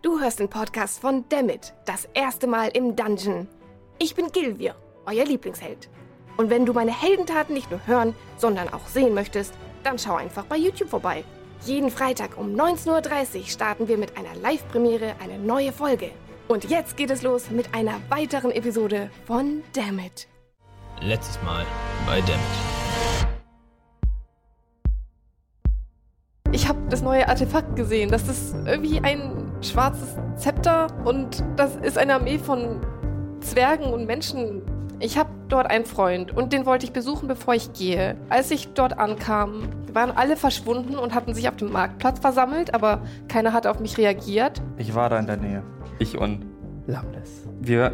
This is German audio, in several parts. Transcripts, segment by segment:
Du hörst den Podcast von Dammit, das erste Mal im Dungeon. Ich bin Gilvir, euer Lieblingsheld. Und wenn du meine Heldentaten nicht nur hören, sondern auch sehen möchtest, dann schau einfach bei YouTube vorbei. Jeden Freitag um 19.30 Uhr starten wir mit einer Live-Premiere eine neue Folge. Und jetzt geht es los mit einer weiteren Episode von Dammit. Letztes Mal bei Dammit. Ich habe das neue Artefakt gesehen. Das ist irgendwie ein schwarzes Zepter und das ist eine Armee von Zwergen und Menschen. Ich habe dort einen Freund und den wollte ich besuchen, bevor ich gehe. Als ich dort ankam, waren alle verschwunden und hatten sich auf dem Marktplatz versammelt, aber keiner hat auf mich reagiert. Ich war da in der Nähe. Ich und Lamles. Wir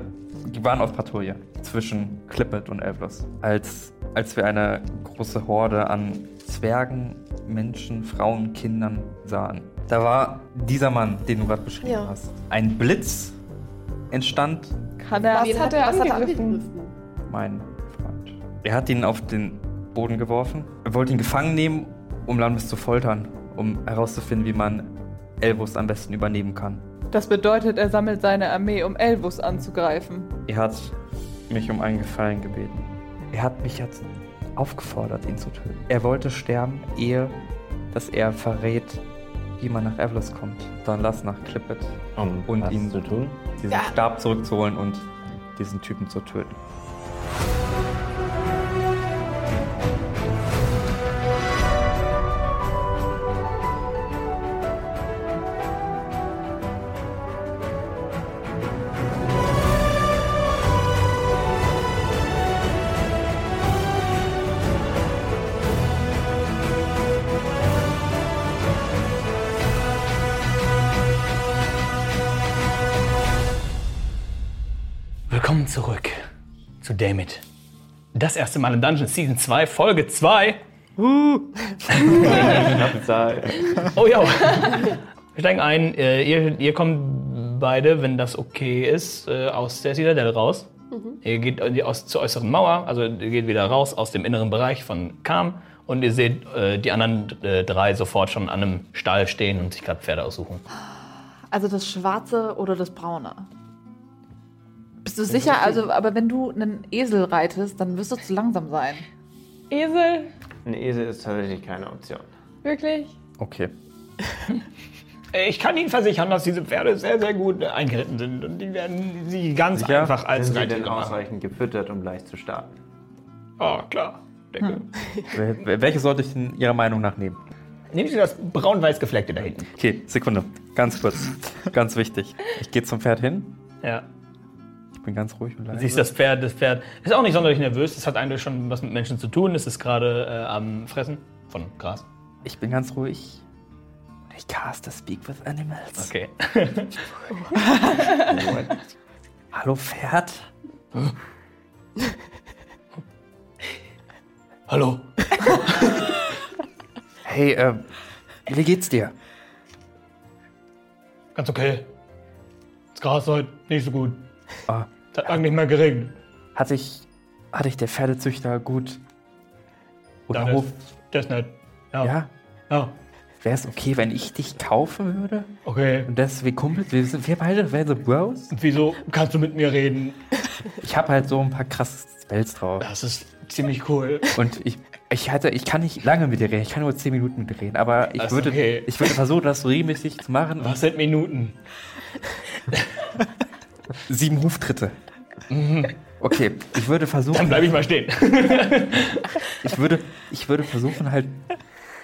waren auf Patrouille zwischen Clippet und Elblos. Als, als wir eine große Horde an Zwergen, Menschen, Frauen, Kindern sahen. Da war dieser Mann, den du gerade beschrieben Ja. hast. Ein Blitz entstand, Kann er. Was hat er was angegriffen? mein Freund. Er hat ihn auf den Boden geworfen. Er wollte ihn gefangen nehmen, um Lamles zu foltern, um herauszufinden, wie man Elvus am besten übernehmen kann. Das bedeutet, er sammelt seine Armee, um Elvus anzugreifen. Er hat mich um einen Gefallen gebeten. Er hat mich jetzt aufgefordert, ihn zu töten. Er wollte sterben, ehe dass er verrät, wie man nach Evlos kommt. Dann lass nach Clippet, Um Und ihn- zu tun? diesen Ja. Stab zurückzuholen und diesen Typen zu töten. Zu Damit. Das erste Mal im Dungeon Season 2, Folge 2. Zahl. Oh ja. Wir steigen ein. Äh, ihr, ihr kommt beide, wenn das okay ist, äh, aus der Citadel raus. Ihr geht die aus, zur äußeren Mauer, also ihr geht wieder raus aus dem inneren Bereich von Kam. Und ihr seht äh, die anderen äh, drei sofort schon an einem Stall stehen und sich gerade Pferde aussuchen. Also das Schwarze oder das Braune? Bist du sicher? Also, aber wenn du einen Esel reitest, dann wirst du zu langsam sein. Esel? Ein Esel ist tatsächlich keine Option. Wirklich? Okay. Ich kann Ihnen versichern, dass diese Pferde sehr, sehr gut eingeritten sind. Und die werden sie ganz Sicher? einfach als Sind sie denn ausreichend gefüttert, um leicht zu starten? Oh, klar. Denke. Wel- wel- Welche sollte ich denn Ihrer Meinung nach nehmen? Nehmen Sie das braun-weiß gefleckte da hinten. Okay, Sekunde. Ganz kurz. Ganz wichtig. Ich gehe zum Pferd hin. Ja. Ich bin ganz ruhig und leise. Siehst das Pferd, das Pferd ist auch nicht sonderlich nervös. Es hat eigentlich schon was mit Menschen zu tun. Es ist gerade äh, am Fressen von Gras. Ich bin ganz ruhig. Und ich caste Speak with Animals. Okay. Hallo Pferd. Hallo. Hey, äh, wie geht's dir? Ganz okay. Das Gras heute nicht so gut. Ah, hat lange nicht mehr geregnet. hatte ich, hatte ich der Pferdezüchter gut Hof? das, das ist nett. Ja. Ja? ja. Wäre es okay, wenn ich dich kaufen würde? Okay. Und das, wir Kumpels, wir, sind, wir beide wären so Bros? Und wieso kannst du mit mir reden? Ich habe halt so ein paar krasse Spells drauf. Das ist ziemlich cool. Und ich, ich, hatte, ich kann nicht lange mit dir reden, ich kann nur 10 Minuten mit dir reden, aber ich Das würde, okay. ich würde versuchen, das so regelmäßig zu machen. Was sind Minuten? Sieben Huftritte. Okay, ich würde Dann versuchen, bleibe ich mal stehen. ich würde, ich würde versuchen halt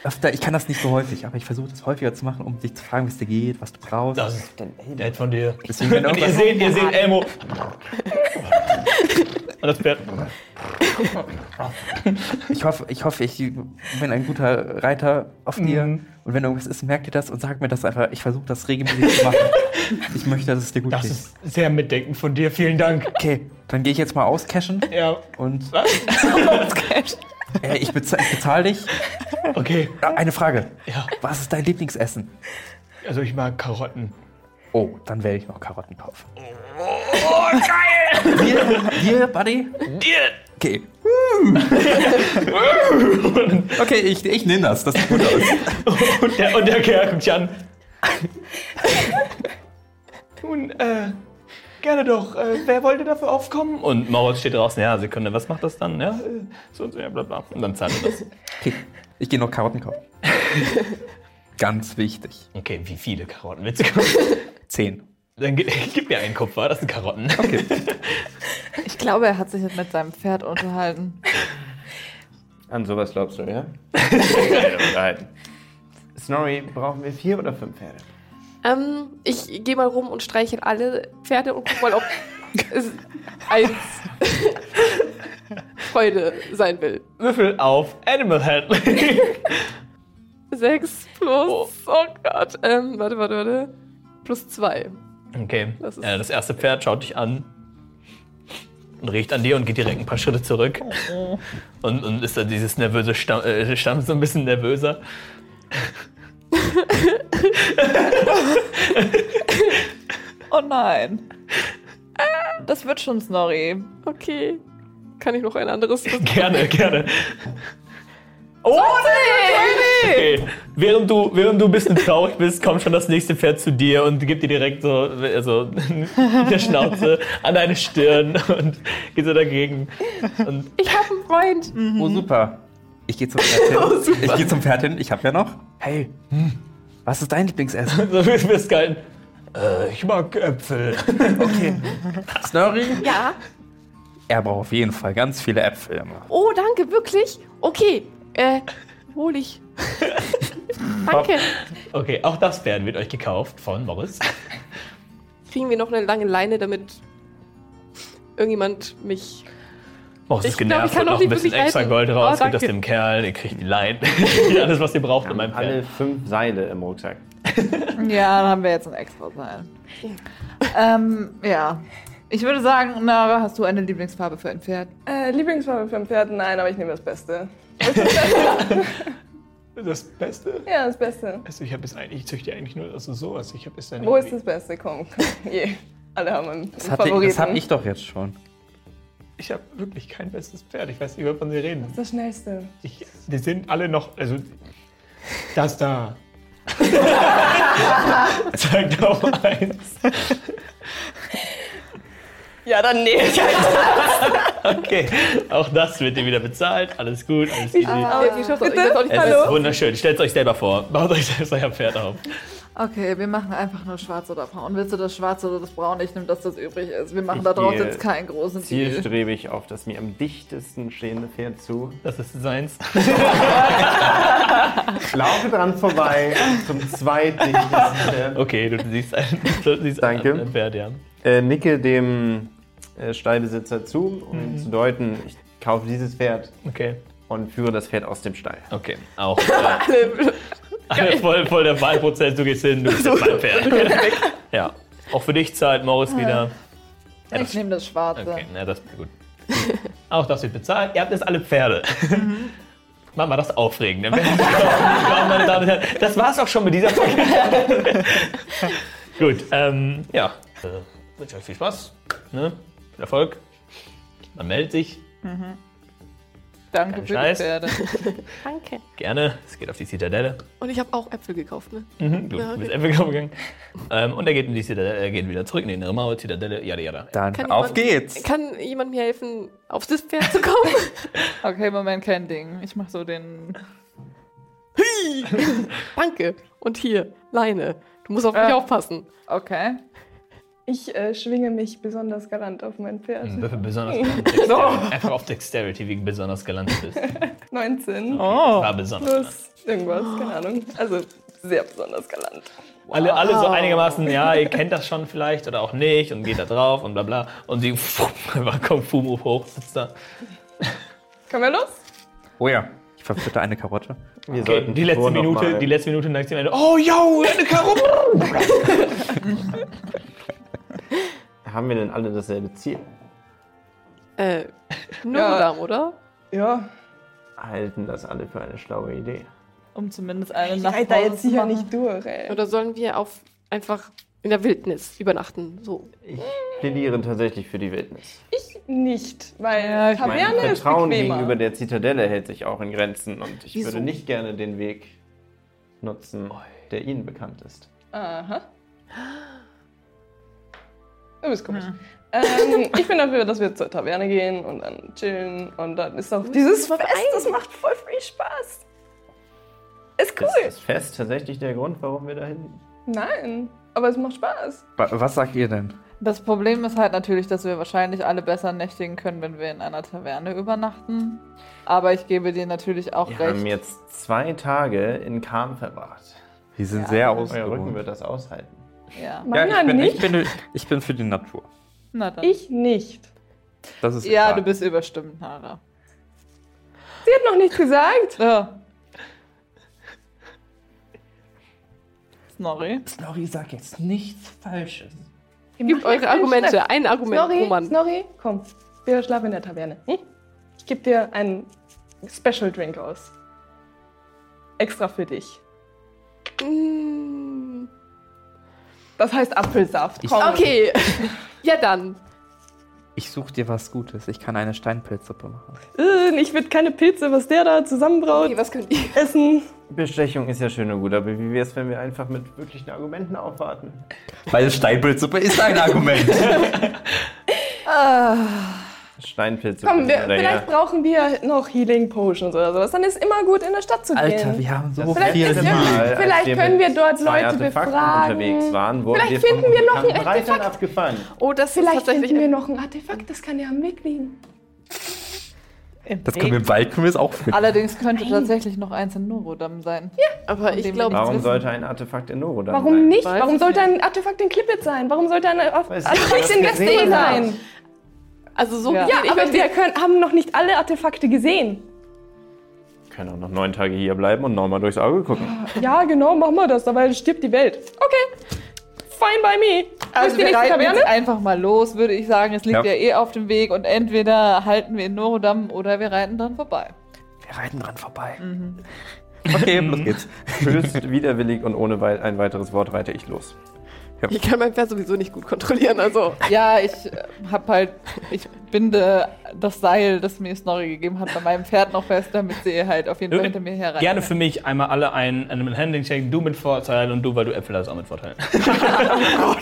öfter, ich kann das nicht so häufig, aber ich versuche das häufiger zu machen, um dich zu fragen, wie es dir geht, was du brauchst. Das ist nett von dir. Deswegen, wenn Und ihr seht, ihr seht Elmo. Und das Pferd. Ich hoffe, ich hoffe, ich bin ein guter Reiter auf dir. Und wenn irgendwas ist, merk dir das und sag mir das einfach. Ich versuche das regelmäßig zu machen. Ich möchte, dass es dir gut Das geht. ist sehr mitdenkend von dir. Vielen Dank. Okay, dann gehe ich jetzt mal auscashen Ja. und äh, ich, bezahl, ich bezahle dich. Okay. Ah, Eine Frage. Ja. Was ist dein Lieblingsessen? Also ich mag Karotten. Oh, dann werde ich noch Karotten kaufen. Oh, geil! Dir, dir Buddy? Dir! Okay. okay, ich, ich nehme das. Das sieht gut aus. Und der, und der Kerl guckt dich an. Nun, äh, gerne doch. Äh, wer wollte dafür aufkommen? Und Moritz steht draußen. Ja, Sekunde, was macht das dann? Ja, äh, so und so, ja, bla bla. Und dann zahlt er das. Okay, ich gehe noch Karotten kaufen. Ganz wichtig. Okay, wie viele Karotten willst du kaufen? Zehn. Dann gi- gib mir einen Kupfer, das sind Karotten. Okay. Ich glaube, er hat sich jetzt mit seinem Pferd unterhalten. An sowas glaubst du, ja? Snorri, brauchen wir vier oder fünf Pferde? Ähm, ich gehe mal rum und streichel alle Pferde und guck mal, ob es eins Freude sein will. Würfel auf Animal Handling. Sechs plus, oh, Gott, ähm, warte, warte, warte, plus zwei. Okay, Das ist- ja, das erste Pferd schaut dich an und riecht an dir und geht direkt ein paar Schritte zurück. Und, und ist dann dieses nervöse Stamm, äh, Stamm so ein bisschen nervöser. Oh nein. Das wird schon Snorri. Okay, kann ich noch ein anderes? Gerne, gerne. Oh, okay. Während du, während du ein bisschen traurig bist, kommt schon das nächste Pferd zu dir und gibt dir direkt so also, der Schnauze an deine Stirn und geht so dagegen. Und Ich habe einen Freund. Oh, super. Ich gehe zum Pferd hin. ich gehe zum Pferd hin. Ich habe ja noch. Hey, was ist dein Lieblingsessen? so wirst gehalten. Äh, ich mag Äpfel. Okay. Snorri? Ja. Er braucht auf jeden Fall ganz viele Äpfel immer. Oh, danke, wirklich? Okay, äh, hol ich. danke. Okay, auch das Pferd wird euch gekauft von Morris. Kriegen wir noch eine lange Leine, damit irgendjemand mich. Morris Ich ist glaub, genervt ich kann und auch noch ein bisschen extra. Gold raus, Oh, gibt das dem Kerl, ihr kriegt die Leine. Alles, was ihr braucht in meinem Alle Pferd. fünf Seile im Rucksack. Ja, dann haben wir jetzt ein extra Seil. ähm, ja. Ich würde sagen, Nara, hast du eine Lieblingsfarbe für ein Pferd? Äh, Lieblingsfarbe für ein Pferd? Nein, aber ich nehme das Beste. Das Beste? Ja, das Beste. Also ich habe es eigentlich, ich züchte eigentlich nur also sowas. Ich habe es dann Wo ist das Beste? Komm, komm. Je. Alle haben einen Das, hatte, Favoriten. das hab ich doch jetzt schon. Ich habe wirklich kein bestes Pferd. Ich weiß nicht, wovon Sie reden. Das Schnellste. Ich, die sind alle noch, also das da. Zeigt auf eins. Ja, dann nehme ich halt. Okay, auch das wird dir wieder bezahlt. Alles gut, alles easy. Aber ich schaff's ich weiß auch nicht, Es Hallo? ist wunderschön. Stellt euch selber vor. Baut euch selbst euer Pferd auf. Okay, wir machen einfach nur schwarz oder braun. Willst du das schwarz oder das braun? Ich nehme das, das übrig ist. Wir machen Ich da draus jetzt keinen großen Deal. Zielstrebig auf das mir am dichtesten stehende Pferd zu. Das ist seins. Laufe dran vorbei zum zweitdichtesten Pferd. Okay, du siehst ein, du siehst Danke. ein Pferd, ja. Äh, nicke dem Stallbesitzer zu, um ihm zu deuten, ich kaufe dieses Pferd Okay, und führe das Pferd aus dem Stall. okay. Auch äh, alle voll, voll der Wahlprozess. Du gehst hin, du bist mein Pferd. Ja, auch für dich zahlt Morris wieder. Ja, Ich das, nehme das schwarze. okay, na, das ist gut. Auch das wird bezahlt. Ihr habt jetzt alle Pferde. Mach mal das aufregend. Das war's auch schon mit dieser Folge. Gut, ähm, ja. Äh, wünsche euch viel Spaß. Ne? Erfolg. Man meldet sich. Danke Kein für Scheiß. die Pferde. Danke. Gerne. Es geht auf die Zitadelle. Und ich habe auch Äpfel gekauft, ne? Mhm, du Ja, okay. bist Äpfel gegangen. Ähm, und er geht in die Zitadelle, er geht wieder zurück in die innere Mauer, Zitadelle, jada jada. Dann Kann auf jemand- geht's. Kann jemand mir helfen, auf das Pferd zu kommen? Okay, Moment, kein Ding. Ich mach so den. Danke. Und hier, Leine. Du musst auf mich Äh. aufpassen. Okay. Ich äh, schwinge mich besonders galant auf mein Pferd. Mhm, Würfel besonders galant. Dexterity. Einfach auf Dexterity, wie besonders galant du bist. 19 Oh. War besonders. plus irgendwas, keine Ahnung. Also sehr besonders galant. Alle, alle so einigermaßen, ja, ihr kennt das schon vielleicht oder auch nicht und geht da drauf und bla bla. Und sie einfach kommt Fumu hoch, sitzt da. Können wir los? Oh ja. Ich verfütter eine Karotte. Wir Okay, sollten die letzte Minute, die letzte Minute neigt sich am Ende. Oh, yo, eine Karotte! Haben wir denn alle dasselbe Ziel? Äh, Nurodam, oder? Ja. Halten das alle für eine schlaue Idee? Um zumindest eine Ich Nacht reite da jetzt sicher nicht durch, ey. Oder sollen wir auf einfach in der Wildnis übernachten? So. Ich plädiere tatsächlich für die Wildnis. Ich nicht, weil Ja, ich Mein Taverne ist Vertrauen gegenüber der Zitadelle hält sich auch in Grenzen und ich Wieso? würde nicht gerne den Weg nutzen, der Ihnen bekannt ist. Aha. Du bist komisch. Ähm, ich bin dafür, dass wir zur Taverne gehen und dann chillen und dann ist auch dieses Fest, das macht voll viel Spaß. Ist Ist cool. das Fest tatsächlich der Grund, warum wir dahin? Nein, aber es macht Spaß. Wa- Was sagt ihr denn? Das Problem ist halt natürlich, dass wir wahrscheinlich alle besser nächtigen können, wenn wir in einer Taverne übernachten. Aber ich gebe dir natürlich auch Wir recht. haben jetzt zwei Tage in Kam verbracht. Die sind Ja. sehr Euer Rücken ausgeruht. wird das aushalten. Ja. Ja, ich bin, nicht. ich, bin, ich bin für die Natur. Na dann. Ich nicht. Das ist ja, klar. du bist überstimmt, Nara. Sie hat noch nichts gesagt. Ja. Snorri. Snorri sagt jetzt nichts Falsches. Gebt eure Argumente. Ein Argument Snorri, Mann. Snorri, komm. Wir schlafen in der Taverne. Hm? Ich gebe dir einen Special Drink aus. Extra für dich. Mm, Das heißt Apfelsaft. Komm. Okay. ja, dann. Ich suche dir was Gutes. Ich kann eine Steinpilzsuppe machen. Äh, Ich will keine Pilze, was der da zusammenbraut, Okay, was könnt ihr? essen. Bestechung ist ja schön und gut, aber wie wäre es, wenn wir einfach mit wirklichen Argumenten aufwarten? Weil Steinpilzsuppe ist ein Argument. Steinpilze. Komm, wir, oder vielleicht brauchen wir noch Healing Potions oder sowas. Dann ist immer gut, in der Stadt zu Alter, gehen. wir haben so Vielleicht viel ist ja- Mal. vielleicht können mit wir dort Leute Artefakten befragen. unterwegs waren, wurden Vielleicht wir finden wir noch ein Artefakt. abgefangen. Oh, das ist Vielleicht tatsächlich. finden wir noch ein Artefakt, das kann ja am Weg liegen. Das können wir im Wald können wir es auch finden. Allerdings könnte tatsächlich noch eins in Norodam sein. aber ich glaube, wir Warum wissen. sollte ein Artefakt in Norodam Warum sein? nicht? Weiß Warum sollte ein Artefakt in Clipit sein? Warum sollte ein Artefakt nicht, in gesehen sein? Also so Ja. Ja, ich aber wir können, haben noch nicht alle Artefakte gesehen. Wir können auch noch neun Tage hier bleiben und nochmal durchs Auge gucken. Ja, genau, machen wir das, dabei stirbt die Welt. Okay, fine by me. Also wir reiten jetzt einfach mal los, würde ich sagen. Es liegt ja, Ja. eh auf dem Weg und entweder halten wir in Norodam oder wir reiten dran vorbei. Wir reiten dran vorbei. Okay, los geht's. Höchst widerwillig und ohne ein weiteres Wort reite ich los. Ich kann mein Pferd sowieso nicht gut kontrollieren, also. Ja, ich äh, hab halt, ich binde das Seil, das mir Snorri gegeben hat, bei meinem Pferd noch fest, damit sie halt auf jeden Fall hinter mir herreiten. Gerne für mich einmal alle ein, einen Handling-Check. Du mit Vorteil und du, weil du Äpfel hast, auch mit Vorteil.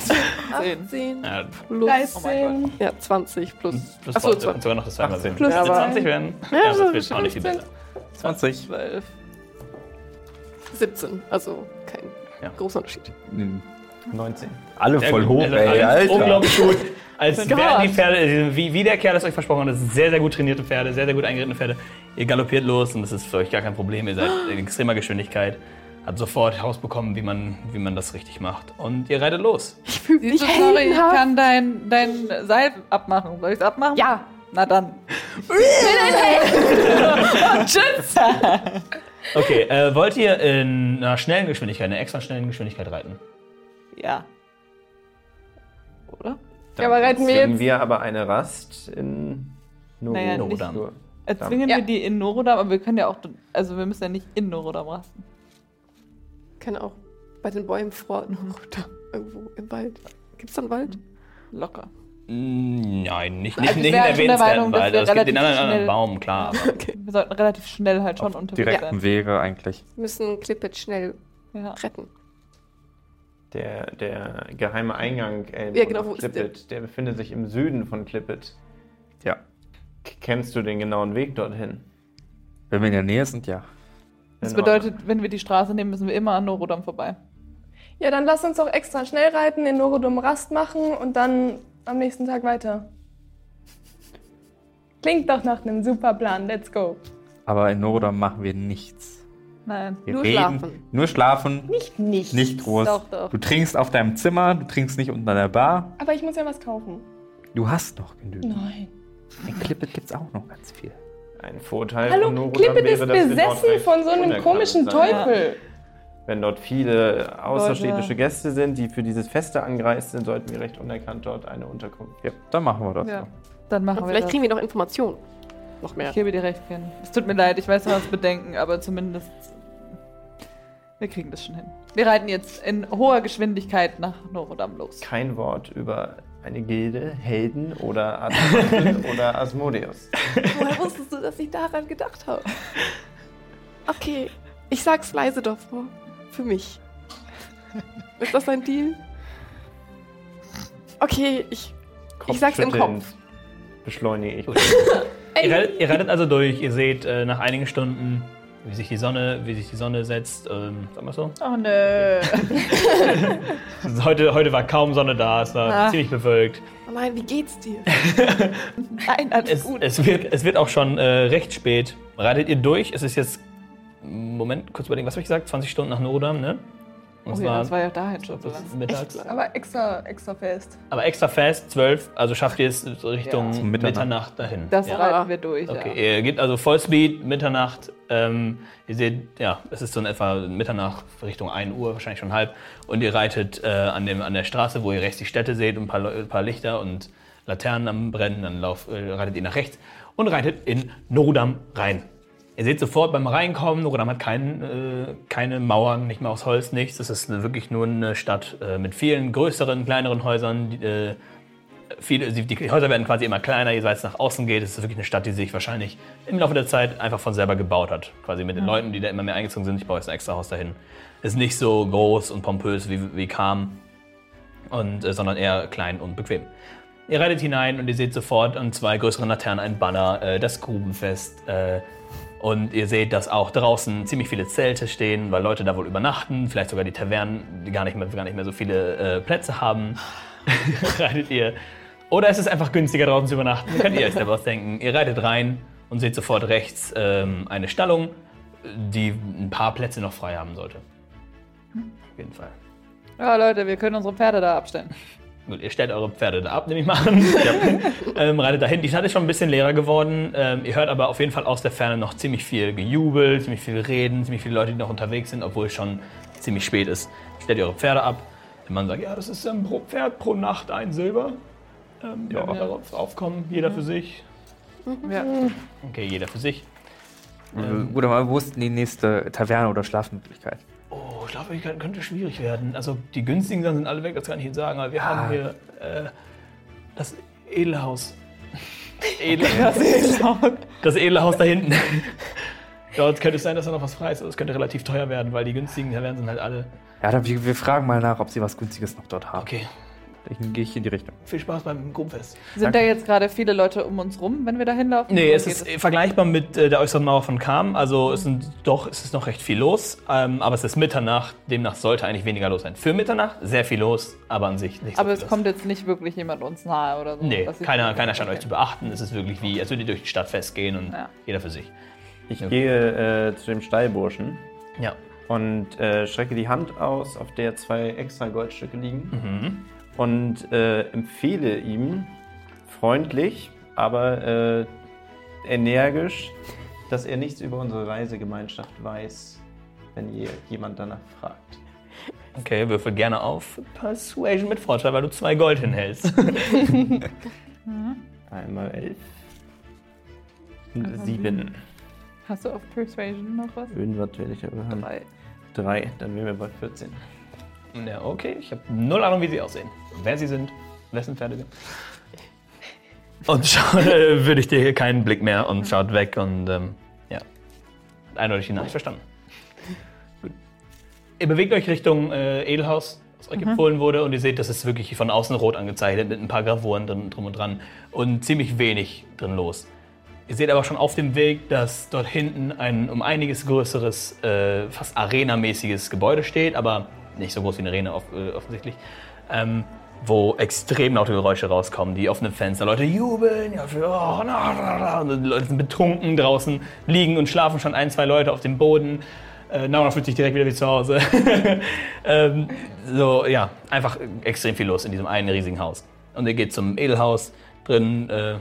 Zehn. 10 Ja, plus. 13. Ja, 20 plus. plus Achso, Vorteil. 20. Sogar noch das zweimal 18. sehen. Plus zwei. 20 werden. Ja, Ja, das wird auch nicht viel 15. besser. 20. 12. 17. Also kein Ja. großer Unterschied. 19. Alle Sehr voll gut. hoch, Also ey, Alter. Unglaublich gut. Als wären die Pferde, wie, wie der Kerl es euch versprochen hat, das sind sehr, sehr gut trainierte Pferde, sehr, sehr gut eingerittene Pferde. Ihr galoppiert los und das ist für euch gar kein Problem. Ihr seid in extremer Geschwindigkeit. Habt sofort herausbekommen, wie man, wie man das richtig macht. Und ihr reitet los. Siehst du, Snorri, ich kann dein, dein Seil abmachen. Soll ich es abmachen? Ja. Na dann. Okay, äh, wollt ihr in einer schnellen Geschwindigkeit, einer extra schnellen Geschwindigkeit reiten? Ja. Oder? Ja, aber reiten wir Zwingen jetzt. wir aber eine Rast in Naja, Norodam. nicht- Norodam. Erzwingen Ja. wir die in Norodam, aber wir können ja auch, also wir müssen ja nicht in Norodam rasten. Kann auch bei den Bäumen vor. Da, irgendwo im Wald. Gibt's da einen Wald? Locker. Mm, Nein, nicht, Also nicht, ich nicht in der erwähnenswerten Wald. wir Also es gibt den anderen, anderen Baum, klar. Aber Okay. Wir sollten relativ schnell halt schon unterwegs Direkten sein. Wege eigentlich. Wir müssen Clippet schnell Ja. retten. Der, der geheime Eingang äh, Ja, genau, wo von ist der? Clippet, der befindet sich im Süden von Clippet. Ja. K- Kennst du den genauen Weg dorthin? Wenn wir in der Nähe sind, ja. Das bedeutet, wenn wir die Straße nehmen, müssen wir immer an Norodam vorbei. Ja, dann lass uns doch extra schnell reiten, in Norodom Rast machen und dann am nächsten Tag weiter. Klingt doch nach einem super Plan. Let's go. Aber in Norodam machen wir nichts. Nein. Wir Nur reden, schlafen. Nur schlafen, Nicht nicht. nicht groß. Doch, doch. Du trinkst auf deinem Zimmer, du trinkst nicht unter der Bar. Aber ich muss ja was kaufen. Du hast noch genügend. Nein. In Clippet gibt's auch noch ganz viel. Ein Vorteil Hallo, von Norodam Klippet ist wäre, dort besessen von so einem komischen sein. Teufel. Wenn dort viele außerstädtische Leute. Gäste sind, die für dieses Feste angereist sind, sollten wir recht unerkannt dort eine Unterkunft Ja, dann machen wir das. Ja. Dann machen wir Vielleicht das. kriegen wir noch Informationen. Noch mehr. Ich gebe dir recht, Ken. Es tut mir leid, ich weiß, du hast Bedenken, aber zumindest. Wir kriegen das schon hin. Wir reiten jetzt in hoher Geschwindigkeit nach Norodam los. Kein Wort über eine Gilde, Helden oder oder Asmodeus. Woher wusstest du, dass ich daran gedacht habe? Okay, ich sag's leise doch vor. Für mich. Ist das ein Deal? Okay, ich. Ich sag's im Kopf. Beschleunige ich. Ihr reitet, ihr reitet also durch, ihr seht äh, nach einigen Stunden, wie sich die Sonne, wie sich die Sonne setzt. Ähm, sagen wir so. Oh nö. Also Heute, heute war kaum Sonne da, es war Ah. ziemlich bewölkt. Oh nein, wie geht's dir? Nein, alles Es, gut. es, wird, es wird auch schon äh, recht spät. Reitet ihr durch? Es ist jetzt, Moment, kurz überlegen, was habe ich gesagt? 20 Stunden nach Norodam, ne? Und es ja, das war ja dahin schon so mittags. Aber extra, extra fest. Aber extra fast, 12, also schafft ihr es Richtung Ja. Mitternacht. Mitternacht. dahin. Das ja. reiten wir durch, Okay, ja. ihr geht also Vollspeed, Mitternacht. Ähm, ihr seht, ja, es ist so in etwa Mitternacht, Richtung 1 Uhr, wahrscheinlich schon halb. Und ihr reitet äh, an, dem, an der Straße, wo ihr rechts die Städte seht und ein paar, ein paar Lichter und Laternen am Brennen. Dann lauf, äh, reitet ihr nach rechts und reitet in Norodam rein. Ihr seht sofort beim Reinkommen, Norodam hat kein, äh, keine Mauern, nicht mehr aus Holz, nichts. Es ist eine, wirklich nur eine Stadt äh, mit vielen größeren, kleineren Häusern. Die, äh, viele, die, die Häuser werden quasi immer kleiner, je weiter es nach außen geht. Es ist wirklich eine Stadt, die sich wahrscheinlich im Laufe der Zeit einfach von selber gebaut hat. Quasi mit den Leuten, die da immer mehr eingezogen sind. Ich baue jetzt ein extra Haus dahin. Ist nicht so groß und pompös wie, wie Kam, und, äh, sondern eher klein und bequem. Ihr reitet hinein und ihr seht sofort an zwei größeren Laternen ein Banner, äh, das Grubenfest. Und ihr seht, dass auch draußen ziemlich viele Zelte stehen, weil Leute da wohl übernachten. Vielleicht sogar die Tavernen, die gar nicht mehr, gar nicht mehr so viele äh, Plätze haben. reitet ihr. Oder es ist einfach günstiger draußen zu übernachten. Könnt ihr euch selber ausdenken. Ihr reitet rein und seht sofort rechts ähm, eine Stallung, die ein paar Plätze noch frei haben sollte. Auf jeden Fall. Ja, Leute, wir können unsere Pferde da abstellen. Gut, ihr stellt eure Pferde da ab, nehme ich mal an. ähm, reitet dahin. Die Stadt ist schon ein bisschen leerer geworden. Ähm, ihr hört aber auf jeden Fall aus der Ferne noch ziemlich viel Gejubel, ziemlich viel Reden, ziemlich viele Leute, die noch unterwegs sind, obwohl es schon ziemlich spät ist. Stellt ihr eure Pferde ab. Der Mann sagt, ja, das ist ähm, pro Pferd pro Nacht ein Silber. Ähm, ja, Ja. darauf aufkommen, jeder für sich. Ja. Okay, jeder für sich. Ähm, Gut, aber wo ist denn die nächste Taverne oder Schlafmöglichkeit? Oh, Schlafmöglichkeiten könnte schwierig werden. Also die günstigen Sachen sind alle weg, das kann ich Ihnen sagen. Aber wir haben hier äh, das Edelhaus. Edelhaus. Das Edelhaus da hinten. Dort könnte es sein, dass da noch was frei ist. aber Es könnte relativ teuer werden, weil die günstigen Tavernen sind halt alle. Ja, dann wir, wir fragen mal nach, ob sie was Günstiges noch dort haben. Okay, Dann gehe ich in die Richtung. viel Spaß beim Gruppenfest. Sind da jetzt gerade viele Leute um uns rum, wenn wir da hinlaufen? Nee, es ist vergleichbar mit äh, der äußeren Mauer von Kam. Also es sind doch, es ist noch recht viel los. Ähm, aber es ist Mitternacht, demnach sollte eigentlich weniger los sein. Für Mitternacht sehr viel los, aber an sich nicht so Aber viel es los. kommt jetzt nicht wirklich jemand uns nahe oder so. Nee, keiner, keiner scheint euch zu beachten. Es ist wirklich wie, als würdet ihr durch die Stadt festgehen und Ja. jeder für sich. Ich Ja. gehe äh, zu dem Stallburschen Ja. und äh, strecke die Hand aus, auf der zwei extra Goldstücke liegen Mhm. Und äh, empfehle ihm freundlich, aber äh, energisch, dass er nichts über unsere Reisegemeinschaft weiß, wenn je- jemand danach fragt. Okay, würfel gerne auf Persuasion mit Vorteil, weil du zwei Gold hinhältst. Einmal elf. Und Sieben. Hast du auf Persuasion noch was? Irgendwas werde ich aber haben. Drei. Drei, dann wären wir bei 14. ja, okay. Ich habe null Ahnung, wie sie aussehen. Wer sie sind, wessen Pferde sind. Und schon äh, würde ich dir keinen Blick mehr und schaut weg und ähm, ja. Eindeutig die Nachricht verstanden. Gut. Ihr bewegt euch Richtung äh, Edelhaus, das euch empfohlen wurde, und ihr seht, das ist wirklich von außen rot angezeichnet mit ein paar Gravuren drin, drum und dran und ziemlich wenig drin los. Ihr seht aber schon auf dem Weg, dass dort hinten ein um einiges größeres, äh, fast arenamäßiges Gebäude steht, aber nicht so groß wie eine Arena off äh, offensichtlich, ähm, wo extrem laute Geräusche rauskommen, die offenen Fenster, Leute jubeln, ja, für, oh, na, na, na, und die Leute sind betrunken draußen, liegen und schlafen schon ein, zwei Leute auf dem Boden. Äh, Nauna fühlt sich direkt wieder wie zu Hause. ähm, so, ja, einfach extrem viel los in diesem einen riesigen Haus. Und ihr geht zum Edelhaus. Drin äh,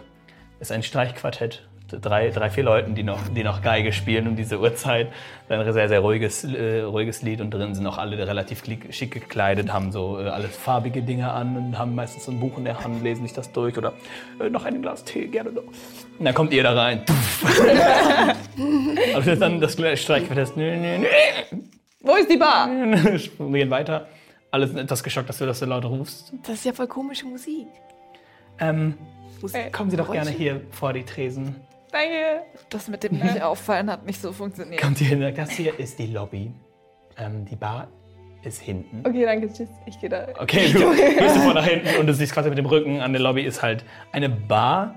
ist ein Streichquartett. Drei, drei, vier Leuten, die noch, die noch Geige spielen um diese Uhrzeit. Ein sehr, sehr ruhiges, äh, ruhiges Lied und drin sind auch alle relativ schick gekleidet, haben so äh, alles farbige Dinge an und haben meistens so ein Buch in der Hand, lesen sich das durch oder äh, noch ein Glas Tee, gerne noch. Und dann kommt ihr da rein. Ist dann das Streichquartett. Wo ist die Bar? Wir gehen weiter. Alles sind etwas geschockt, dass du das so laut rufst. Das ist ja voll komische Musik. Ähm, Musik kommen Sie doch gerne hier vor die Tresen. Danke. Das mit dem nicht auffallen hat nicht so funktioniert. Kommt ihr hin? Das hier ist die Lobby. Ähm, die Bar ist hinten. Okay, danke, tschüss. Ich gehe da. Okay, du gehst sofort nach hinten und du siehst quasi mit dem Rücken an der Lobby ist halt eine Bar,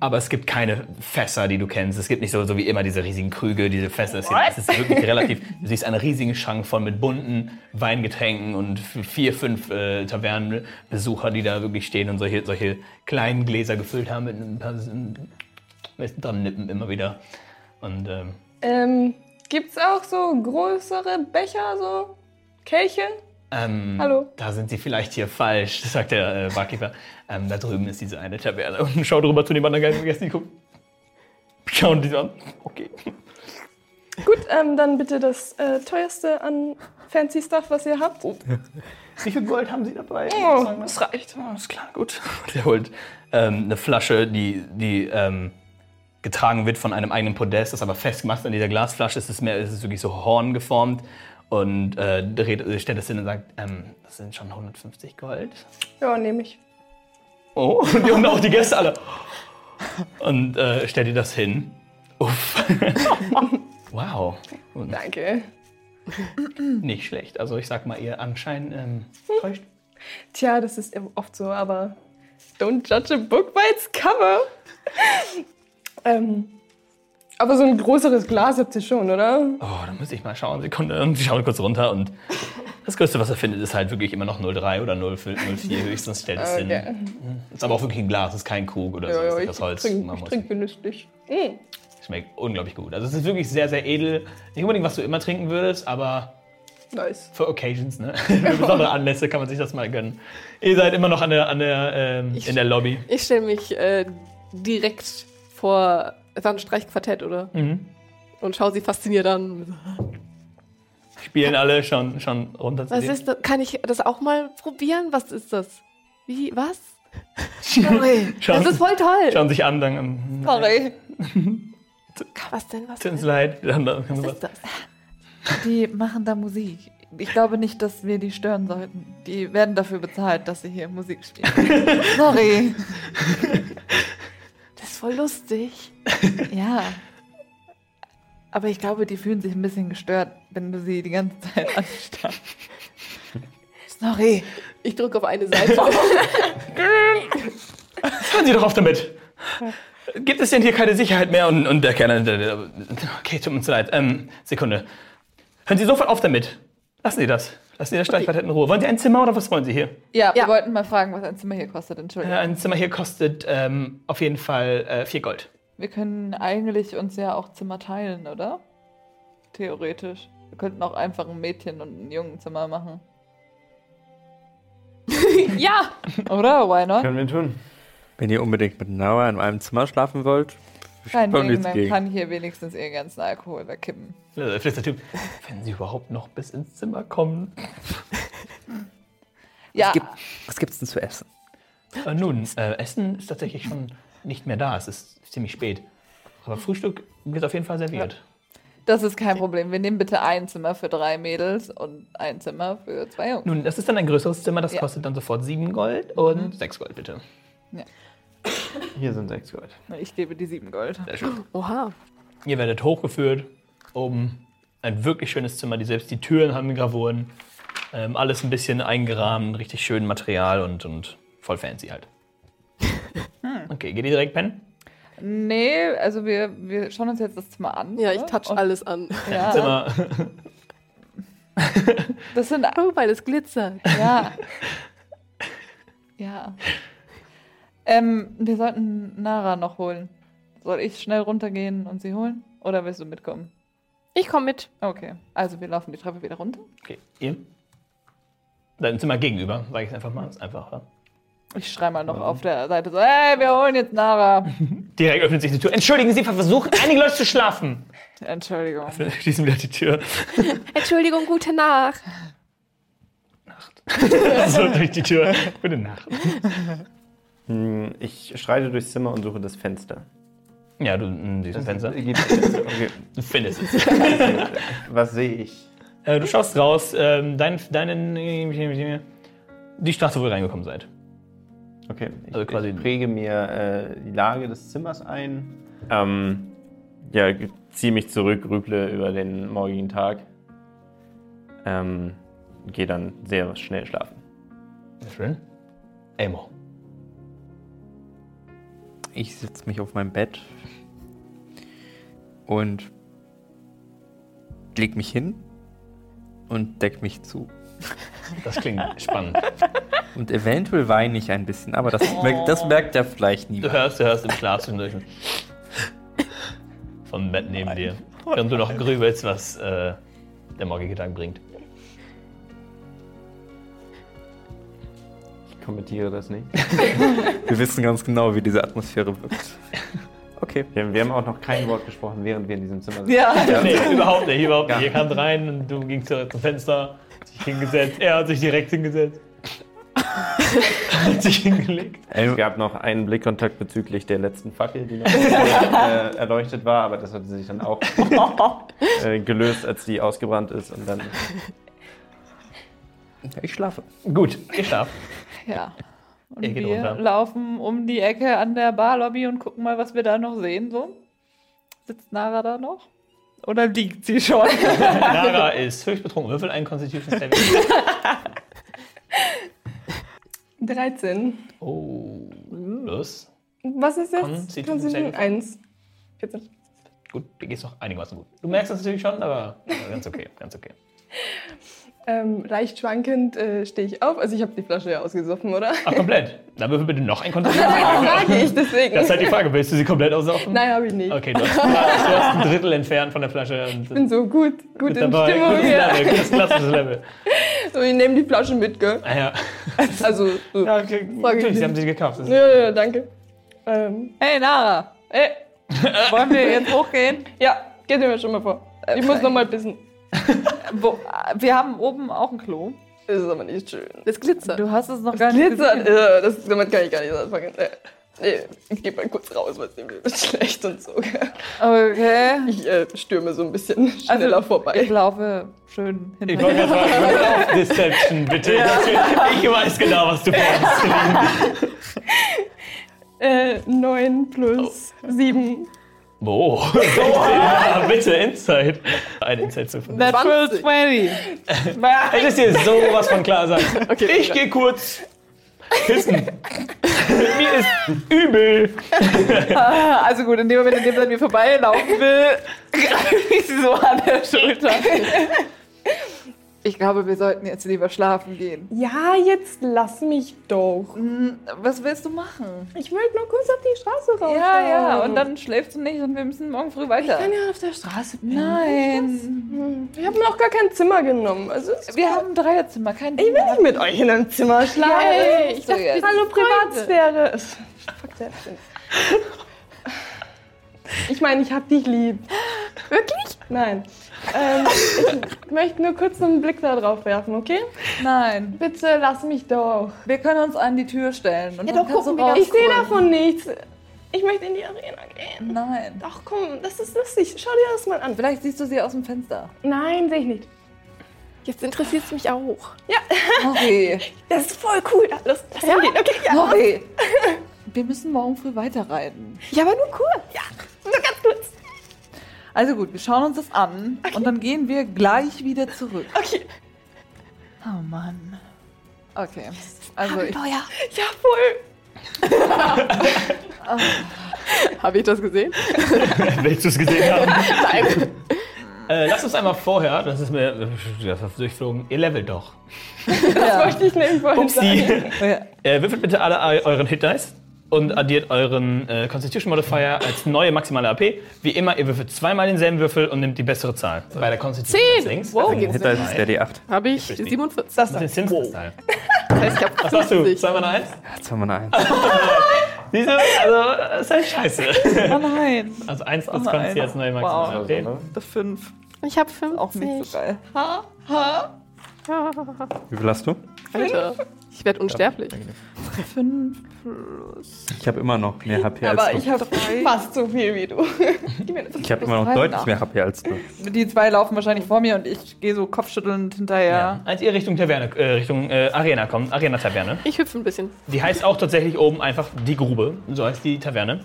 aber es gibt keine Fässer, die du kennst. Es gibt nicht so, so wie immer diese riesigen Krüge, diese Fässer. Es, gibt, es ist wirklich relativ. Du siehst einen riesigen Schrank voll mit bunten Weingetränken und vier, fünf äh, Tavernenbesucher, die da wirklich stehen und solche, solche kleinen Gläser gefüllt haben mit ein paar dran nippen immer wieder. Und ähm, Ähm, gibt's auch so größere Becher, so Kelche? Ähm, Hallo. Da sind Sie vielleicht hier falsch, sagt der äh, Barkeeper. Ähm, da drüben ist diese eine Taverne. Und schau drüber zu dem anderen Geist vergessen, die gucken. Schauen die an. Okay. Gut, ähm, dann bitte das äh, teuerste an fancy Stuff, was ihr habt. Wie viel Gold haben Sie dabei? Oh, das reicht. Ah, ist klar, gut. Der holt ähm, eine Flasche, die, die ähm, getragen wird von einem eigenen Podest, das aber festgemacht an dieser Glasflasche. Es ist, mehr, es ist wirklich so horngeformt. Und äh, dreht, stellt das hin und sagt, ähm, das sind schon 150 Gold. Ja, nehme ich. Oh, und die, auch die Gäste alle. Und äh, stellt ihr das hin. Uff. wow. Und Danke. nicht schlecht. Also ich sag mal, ihr Anschein ähm, täuscht. Tja, das ist oft so, aber don't judge a book by its cover. Ähm, aber so ein größeres Glas habt ihr schon, oder? Oh, da muss ich mal schauen. Sekunde. Und sie schaut kurz runter und das Größte, was er findet, ist halt wirklich immer noch 0,3 oder 0,4 höchstens stellt es Okay. hin. Ist aber auch wirklich ein Glas, ist kein Krug oder so. Ja, ist Holz. trinke Man ich muss- trink genüsslich. Mm. Schmeckt unglaublich gut. Also es ist wirklich sehr, sehr edel. Nicht unbedingt, was du immer trinken würdest, aber Nice. für Occasions, ne? Für besondere Anlässe kann man sich das mal gönnen. Ihr seid immer noch an der, an der, ähm, Ich- in der Lobby. Ich stelle mich äh, direkt vor sein Streichquartett, oder? Mhm. Und schaue sie fasziniert an. Spielen alle schon, schon runter zu Was dir. ist das? Kann ich das auch mal probieren? Was ist das? Wie? Was? Sorry. Schauen, Das ist voll toll. schauen sich an, dann. ähm, Sorry. Was denn? Was Tut uns leid. Dann, dann, Was ist das? Die machen da Musik. Ich glaube nicht, dass wir die stören sollten. Die werden dafür bezahlt, dass sie hier Musik spielen. Sorry. Das ist voll lustig. Ja. Aber ich glaube, die fühlen sich ein bisschen gestört, wenn du sie die ganze Zeit anstarrst. Sorry. Ich drücke auf eine Seite. Hören Sie doch auf damit. Gibt es denn hier keine Sicherheit mehr? Und, und der Kerl, okay, tut uns leid. Ähm, Sekunde. Hören Sie sofort auf damit. Lassen Sie das. Lassen Sie das Streichquartett in Ruhe. Wollen Sie ein Zimmer oder was wollen Sie hier? Ja, wir Ja. wollten mal fragen, was ein Zimmer hier kostet. Äh, Entschuldigung. ein Zimmer hier kostet ähm, auf jeden Fall äh, vier Gold. Wir können eigentlich uns ja auch Zimmer teilen, oder? Theoretisch. Wir könnten auch einfach ein Mädchen und ein Jungenzimmer machen. ja! Oder? Why not? Können wir tun. Wenn ihr unbedingt mit Nauer in einem Zimmer schlafen wollt, Kein Ding, dann gegen. kann hier wenigstens ihren ganzen Alkohol wegkippen. Äh, Flitzer Typ. Wenn Sie überhaupt noch bis ins Zimmer kommen. Ja, Gibt- Was gibt's denn zu essen? Äh, nun, äh, Essen ist tatsächlich schon nicht mehr da. Es ist ziemlich spät. Aber Frühstück wird auf jeden Fall serviert. das ist kein Problem. Wir nehmen bitte ein Zimmer für drei Mädels und ein Zimmer für zwei Jungs. Nun, das ist dann ein größeres Zimmer. Das Ja. kostet dann sofort sieben Gold und sechs Gold, bitte. Hier sind sechs Gold. Ich gebe die sieben Gold. Sehr schön. Oha. Ihr werdet hochgeführt. Oben ein wirklich schönes Zimmer. Die selbst die Türen haben Gravuren. Ähm, alles ein bisschen eingerahmt, richtig schön Material und, und voll fancy halt. Okay, geht ihr direkt pennen? Nee, also wir, wir schauen uns jetzt das Zimmer an. Ja, ich ne? touch Und- alles an. Ja, Zimmer. das sind Guck mal, das glitzert. Ja. ja. Ähm, wir sollten Nara noch holen. Soll ich schnell runtergehen und sie holen? Oder willst du mitkommen? Ich komme mit. Okay. Also wir laufen die Treppe wieder runter. Okay, ihr? Dein Zimmer gegenüber, sage ich einfach mal. Ist einfacher. Ich schreie mal noch auf der Seite so, hey, wir holen jetzt Nara. Direkt öffnet sich die Tür. Entschuldigen Sie, versuchen einige Leute zu schlafen. Entschuldigung. Schließen wieder die Tür. Entschuldigung, gute Nacht. So durch die Tür. Gute Nacht. Hm, Ich schreite durchs Zimmer und suche das Fenster. Ja, du mm, siehst ein Fenster. Okay. Du findest es. Was sehe ich? Äh, du schaust raus, ähm, dein, deinen, die Straße, wo ihr reingekommen seid. Okay, ich, Also quasi- ich präge mir äh, die Lage des Zimmers ein. Ähm, ja, ziehe mich zurück, grüble über den morgigen Tag. Ähm, Gehe dann sehr schnell schlafen. Sehr schön. Amo. Ich setze mich auf mein Bett und leg mich hin und deck mich zu. Das klingt spannend. Und eventuell weine ich ein bisschen, aber das, merkt, das merkt er vielleicht nie. Du hörst, du hörst im Schlaf zwischendurch ein vom Bett neben dir. Während du noch grübelst, was äh, der morgige Tag bringt. Kommentiere das nicht. Wir wissen ganz genau, wie diese Atmosphäre wirkt. Okay. Wir, wir haben auch noch kein Wort gesprochen, während wir in diesem Zimmer sind. Ja. Nee, überhaupt nicht, überhaupt nicht. Ihr kamt rein und du gingst zurück zum Fenster, hat sich hingesetzt. Er hat sich direkt hingesetzt. hat sich hingelegt. Es gab noch einen Blickkontakt bezüglich der letzten Fackel, die noch äh, erleuchtet war, aber das hatte sich dann auch äh, gelöst, als die ausgebrannt ist. Und dann Ich schlafe. Gut, ihr schlaft. Ja. Und wir runter. laufen um die Ecke an der Barlobby und gucken mal, was wir da noch sehen. So. Sitzt Nara da noch? Oder liegt sie schon? Nara ist höchst betrunken. Würfel einen Constitution Saving. 13. Oh, los. Was ist jetzt? Constitution Constitution Saving 1. 14. Gut, dir geht's noch einigermaßen gut. Du merkst das natürlich schon, aber ganz okay, ganz okay. Ähm, leicht schwankend äh, stehe ich auf. Also ich habe die Flasche ja ausgesoffen, oder? Ach, komplett. Dann würfel bitte noch ein Saving. Frage ich deswegen. Das ist halt die Frage, willst du sie komplett aussaufen? Nein, habe ich nicht. Okay, du hast, du hast ein Drittel entfernt von der Flasche und Ich bin so gut, gut in dabei. Stimmung Gutes hier. Level, gutes klassisches Level. So, ich nehme die Flasche mit, gell? Ah, ja. Also, so. ja okay. Frag ich Natürlich, sie haben sie gekauft. Das Ja, ja, danke. Ähm, hey Nara, äh, wollen wir jetzt hochgehen? ja, geht mir schon mal vor. Ich muss noch mal pissen. Wo, wir haben oben auch ein Klo. Das ist aber nicht schön. Das glitzert. Du hast es noch gar nicht Glitzert, gesehen. äh, das, damit kann ich gar nicht anfangen. Äh, nee, ich gehe mal kurz raus, weil dem wird schlecht und so. gell? Okay. Ich äh, stürme so ein bisschen schneller vorbei. Ich laufe schön Ich hinter wollte dir. gerade sagen, Deception, bitte. Ich weiß genau, was du vorhast. Äh, 9 plus 7. Wo? ja, bitte, Insight. Ein Insight zu finden. Natural 20. Es ist dir sowas von klar sein. ich gehe kurz pissen. Mir ist übel. Ah, Also gut, in dem Moment, in dem an mir vorbeilaufen will, greife ich sie so an der Schulter. Ich glaube, wir sollten jetzt lieber schlafen gehen. Ja, jetzt lass mich doch. Hm, Was willst du machen? Ich wollte nur kurz auf die Straße raus. Ja, ja, und dann schläfst du nicht und wir müssen morgen früh weiter. kann ja auf der Straße Nein. Ich habe noch gar kein Zimmer genommen. Also ist Wir haben ein Dreierzimmer, kein ich will nicht mit euch in einem Zimmer schlafen. Hey, ich ich dachte, wir hallo sind Freunde. Privatsphäre. Fuck that. Ich meine, ich hab dich lieb. Wirklich? Nein. Ähm, ich möchte nur kurz einen Blick da drauf werfen, okay? Nein. Bitte lass mich doch. Wir können uns an die Tür stellen und Ja, dann doch, gucken wir raus. Ich sehe davon nichts. Ich möchte in die Arena gehen. Nein. Doch, komm, das ist lustig. Schau dir das mal an. Vielleicht siehst du sie aus dem Fenster. Nein, sehe ich nicht. Jetzt interessiert es mich auch. Sorry. Das ist voll cool. Lass, lass ja? gehen. Okay, ja. Sorry. Wir müssen morgen früh weiterreiten. Ja, aber nur cool. Ja, nur ganz kurz. Also gut, wir schauen uns das an und dann gehen wir gleich wieder zurück. Okay. Oh Mann. Okay. Also ich, Abenteuer. Ja, voll. Habe ich das gesehen? Willst du es gesehen haben? Nein. Äh, lass uns einmal vorher, das ist mir das ist durchflogen, ihr levelt doch. Das möchte ich nämlich vorhin Upsi. sagen. ja. Äh, würfelt bitte alle eu- euren Hit Dice und addiert euren äh, Constitution Modifier als neue maximale AP. Wie immer, ihr würfelt zweimal denselben Würfel und nimmt die bessere Zahl. Bei der Constitution Zehn. ist links. Wow. Deswegen Hinter ist der D8. Habe ich Richtig. 47. Das Das ist ein Sims-Teil. Das heißt, ich habe Was hast du? Zweimal eine Eins? Jetzt haben wir eine 1. Siehst du? Also, das ist halt scheiße. Oh nein. Also eins plus Oh, kannst du einer. jetzt neu Wow. maximal stehen. Das fünf. Ich habe fünf. Auch nicht so geil. Wie viel hast du? Alter, ich werde unsterblich. Fünf plus. Ich habe immer noch mehr HP als Aber du. ich habe fast so viel wie du. ich habe immer noch deutlich nach. mehr HP als du. Die zwei laufen wahrscheinlich vor mir und ich gehe so kopfschüttelnd hinterher. Ja. Als ihr Richtung Taverne, äh, Richtung äh, Arena kommt, Arena-Taverne, Ich hüpfe ein bisschen. die heißt auch tatsächlich oben einfach die Grube, so heißt die Taverne.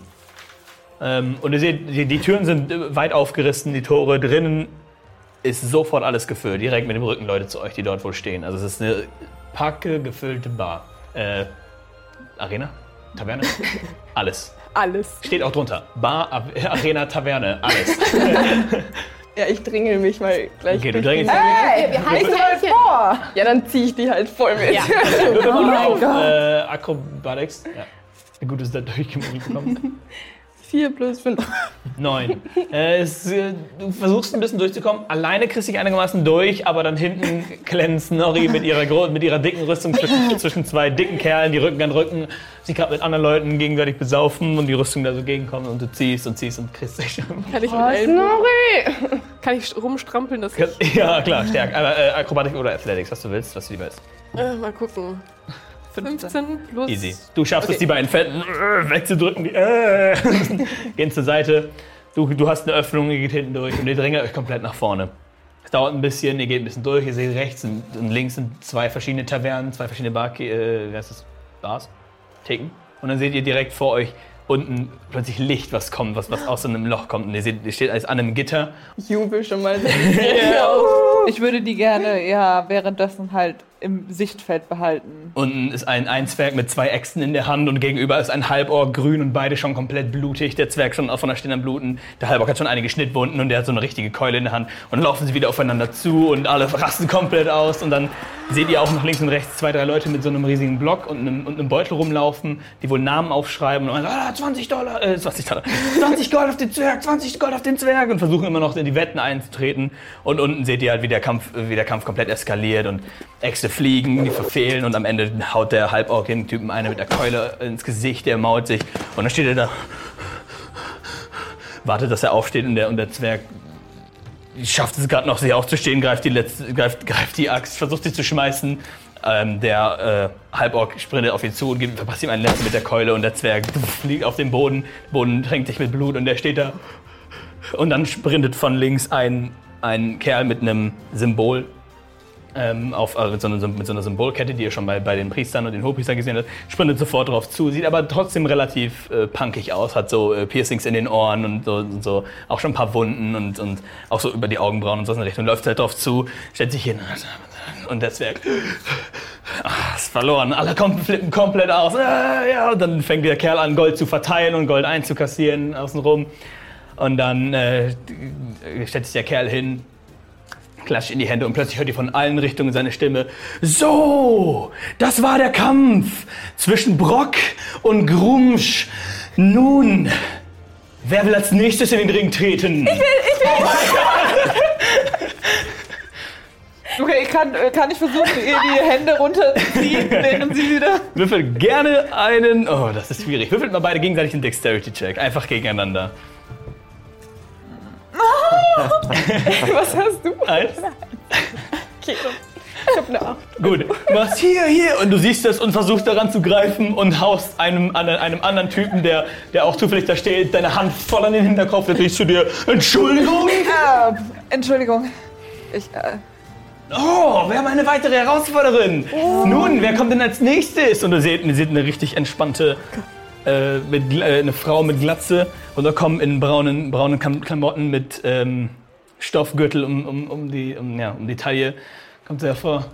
Ähm, und ihr seht, die, die Türen sind äh, weit aufgerissen, die Tore drinnen ist sofort alles gefüllt, direkt mit dem Rücken Leute zu euch, die dort wohl stehen. Also es ist eine packe gefüllte Bar. Äh, Arena? Taverne? Alles. Alles. Steht auch drunter. Bar, Ab- Arena, Taverne, alles. Ja, ich dringel mich mal gleich. Okay, du die- drängelst Hey, Wir ich halten Händchen. vor! Ja, dann ziehe ich die halt voll mit. Ja. Mal mein Gott. äh, Acrobatics. Ja. Gut ist da durchgekommen? 4 plus 5. Neun. Äh, es, äh, du versuchst ein bisschen durchzukommen. Alleine kriegst du dich einigermaßen durch, aber dann hinten klemmt Snorri mit ihrer, gro- mit ihrer dicken Rüstung zwischen, zwischen zwei dicken Kerlen, die Rücken an Rücken. Sie gerade mit anderen Leuten gegenseitig besaufen und die Rüstung da so gegenkommen und du ziehst und ziehst und kriegst dich schon. Kann ich, mit Oh, Snorri! kann ich rumstrampeln? Das ich, Ja, klar. Aber äh, Akrobatik oder Athletics, was du willst, was du lieber ist. äh, mal gucken. 15 plus. Easy. Du schaffst es, Okay. die beiden Fetten äh, wegzudrücken. Die äh, gehen zur Seite. Du, du hast eine Öffnung, ihr geht hinten durch und ihr drängelt euch komplett nach vorne. Es dauert ein bisschen, ihr geht ein bisschen durch. Ihr seht rechts und, und links sind zwei verschiedene Tavernen, zwei verschiedene Bar, äh, wie heißt das? Bars? Theken. Und dann seht ihr direkt vor euch unten plötzlich Licht, was kommt, was, was aus so einem Loch kommt. Und ihr seht, ihr steht alles an einem Gitter. Ich jubel schon mal. Ich würde die gerne, ja, währenddessen halt im Sichtfeld behalten. Unten ist ein, ein Zwerg mit zwei Äxten in der Hand und gegenüber ist ein Halborg grün und beide schon komplett blutig. Der Zwerg schon von der Stirn am Bluten. Der Halborg hat schon einige Schnittwunden und der hat so eine richtige Keule in der Hand. Und dann laufen sie wieder aufeinander zu und alle rasten komplett aus. Und dann seht ihr auch nach links und rechts zwei, drei Leute mit so einem riesigen Block und einem, und einem Beutel rumlaufen, die wohl Namen aufschreiben und dann ah, 20 Dollar, äh, 20 Dollar, 20 Gold auf den Zwerg, 20 Gold auf den Zwerg und versuchen immer noch in die Wetten einzutreten. Und unten seht ihr halt, wie der Kampf, wie der Kampf komplett eskaliert und Äxte fliegen, die verfehlen und am Ende haut der Halborg den Typen eine mit der Keule ins Gesicht, der mault sich und dann steht er da, wartet, dass er aufsteht und der, und der Zwerg schafft es gerade noch, sich aufzustehen, greift die, letzte, greift, greift die Axt, versucht sie zu schmeißen. Ähm, der äh, Halborg sprintet auf ihn zu und gibt, verpasst ihm einen letzten mit der Keule und der Zwerg liegt auf dem Boden. Boden tränkt sich mit Blut und der steht da. Und dann sprintet von links ein, ein Kerl mit einem Symbol ähm, auf, also mit, so einer, mit so einer Symbolkette, die ihr schon bei, bei den Priestern und den Hochpriestern gesehen habt, sprintet sofort drauf zu, sieht aber trotzdem relativ äh, punkig aus, hat so äh, Piercings in den Ohren und so, und so, auch schon ein paar Wunden und, und auch so über die Augenbrauen und so in der Richtung, läuft halt drauf zu, stellt sich hin und der Zwerg ah, ist verloren, alle flippen komplett aus, ah, ja, und dann fängt der Kerl an, Gold zu verteilen und Gold einzukassieren außenrum. Und dann äh, stellt sich der Kerl hin, klatscht in die Hände und plötzlich hört ihr von allen Richtungen seine Stimme. So, das war der Kampf zwischen Brock und Grumsch. Nun, wer will als nächstes in den Ring treten? Ich will, Okay, kann, äh, kann ich versuchen, ihr die Hände runterzuziehen, während sie wieder. Würfelt gerne einen. Oh, das ist schwierig. Würfelt mal beide gegenseitig einen Dexterity-Check. Einfach gegeneinander. Was hast du? Eins. Okay, ich hab eine 8. Gut, du machst hier, hier und du siehst es und versuchst daran zu greifen und haust einem, an- einem anderen Typen, der, der auch zufällig da steht, deine Hand voll an den Hinterkopf, der drehst zu dir, Entschuldigung! Äh, Entschuldigung. Ich, äh, Oh, wir haben eine weitere Herausforderin. Nun, wer kommt denn als nächstes? Und du seht, ihr seht eine richtig entspannte äh, mit, äh, eine Frau mit Glatze und da kommen in braunen, braunen Klamotten mit ähm, Stoffgürtel um, um, um, die, um, ja, um die Taille. Kommt sie hervor.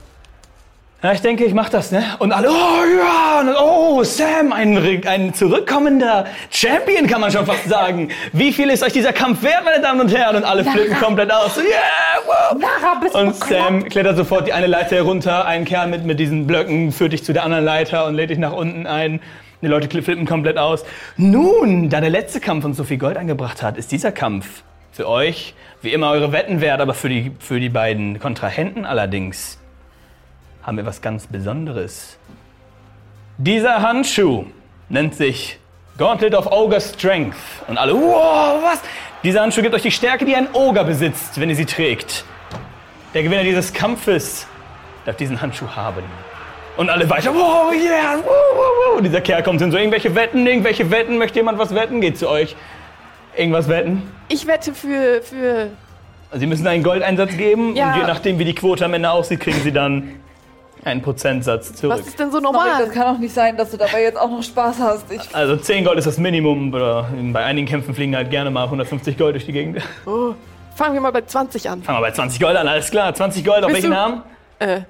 Ja, ich denke, ich mach das, ne? Und alle, oh ja, dann, oh Sam, ein, ein zurückkommender Champion, kann man schon fast sagen. Wie viel ist euch dieser Kampf wert, meine Damen und Herren? Und alle flippen komplett aus. So, yeah, wow. Und Sam klettert sofort die eine Leiter herunter. Ein Kerl mit, mit diesen Blöcken führt dich zu der anderen Leiter und lädt dich nach unten ein. Die Leute flippen komplett aus. Nun, da der letzte Kampf uns so viel Gold eingebracht hat, ist dieser Kampf für euch wie immer eure Wetten wert, aber für die, für die beiden Kontrahenten allerdings haben wir was ganz Besonderes. Dieser Handschuh nennt sich Gauntlet of Ogre Strength. Und alle, wow, was? Dieser Handschuh gibt euch die Stärke, die ein Ogre besitzt, wenn ihr sie trägt. Der Gewinner dieses Kampfes darf diesen Handschuh haben. Und alle weiter, wow, yeah, wow, wow, wow. Dieser Kerl kommt hin, so irgendwelche Wetten, irgendwelche Wetten, möchte jemand was wetten? Geht zu euch. Irgendwas wetten? Ich wette für, für. Sie müssen einen Goldeinsatz geben Ja. und je nachdem, wie die Quote am Ende aussieht, kriegen sie dann einen Prozentsatz zurück. Was ist denn so normal? das kann auch nicht sein, dass du dabei jetzt auch noch Spaß hast. Ich, Also 10 Gold ist das Minimum, oder bei einigen Kämpfen fliegen halt gerne mal 150 Gold durch die Gegend. Oh, fangen wir mal bei 20 an. Fangen wir bei 20 Gold an, alles klar. 20 Gold, auf Bist welchen du- Namen? Äh,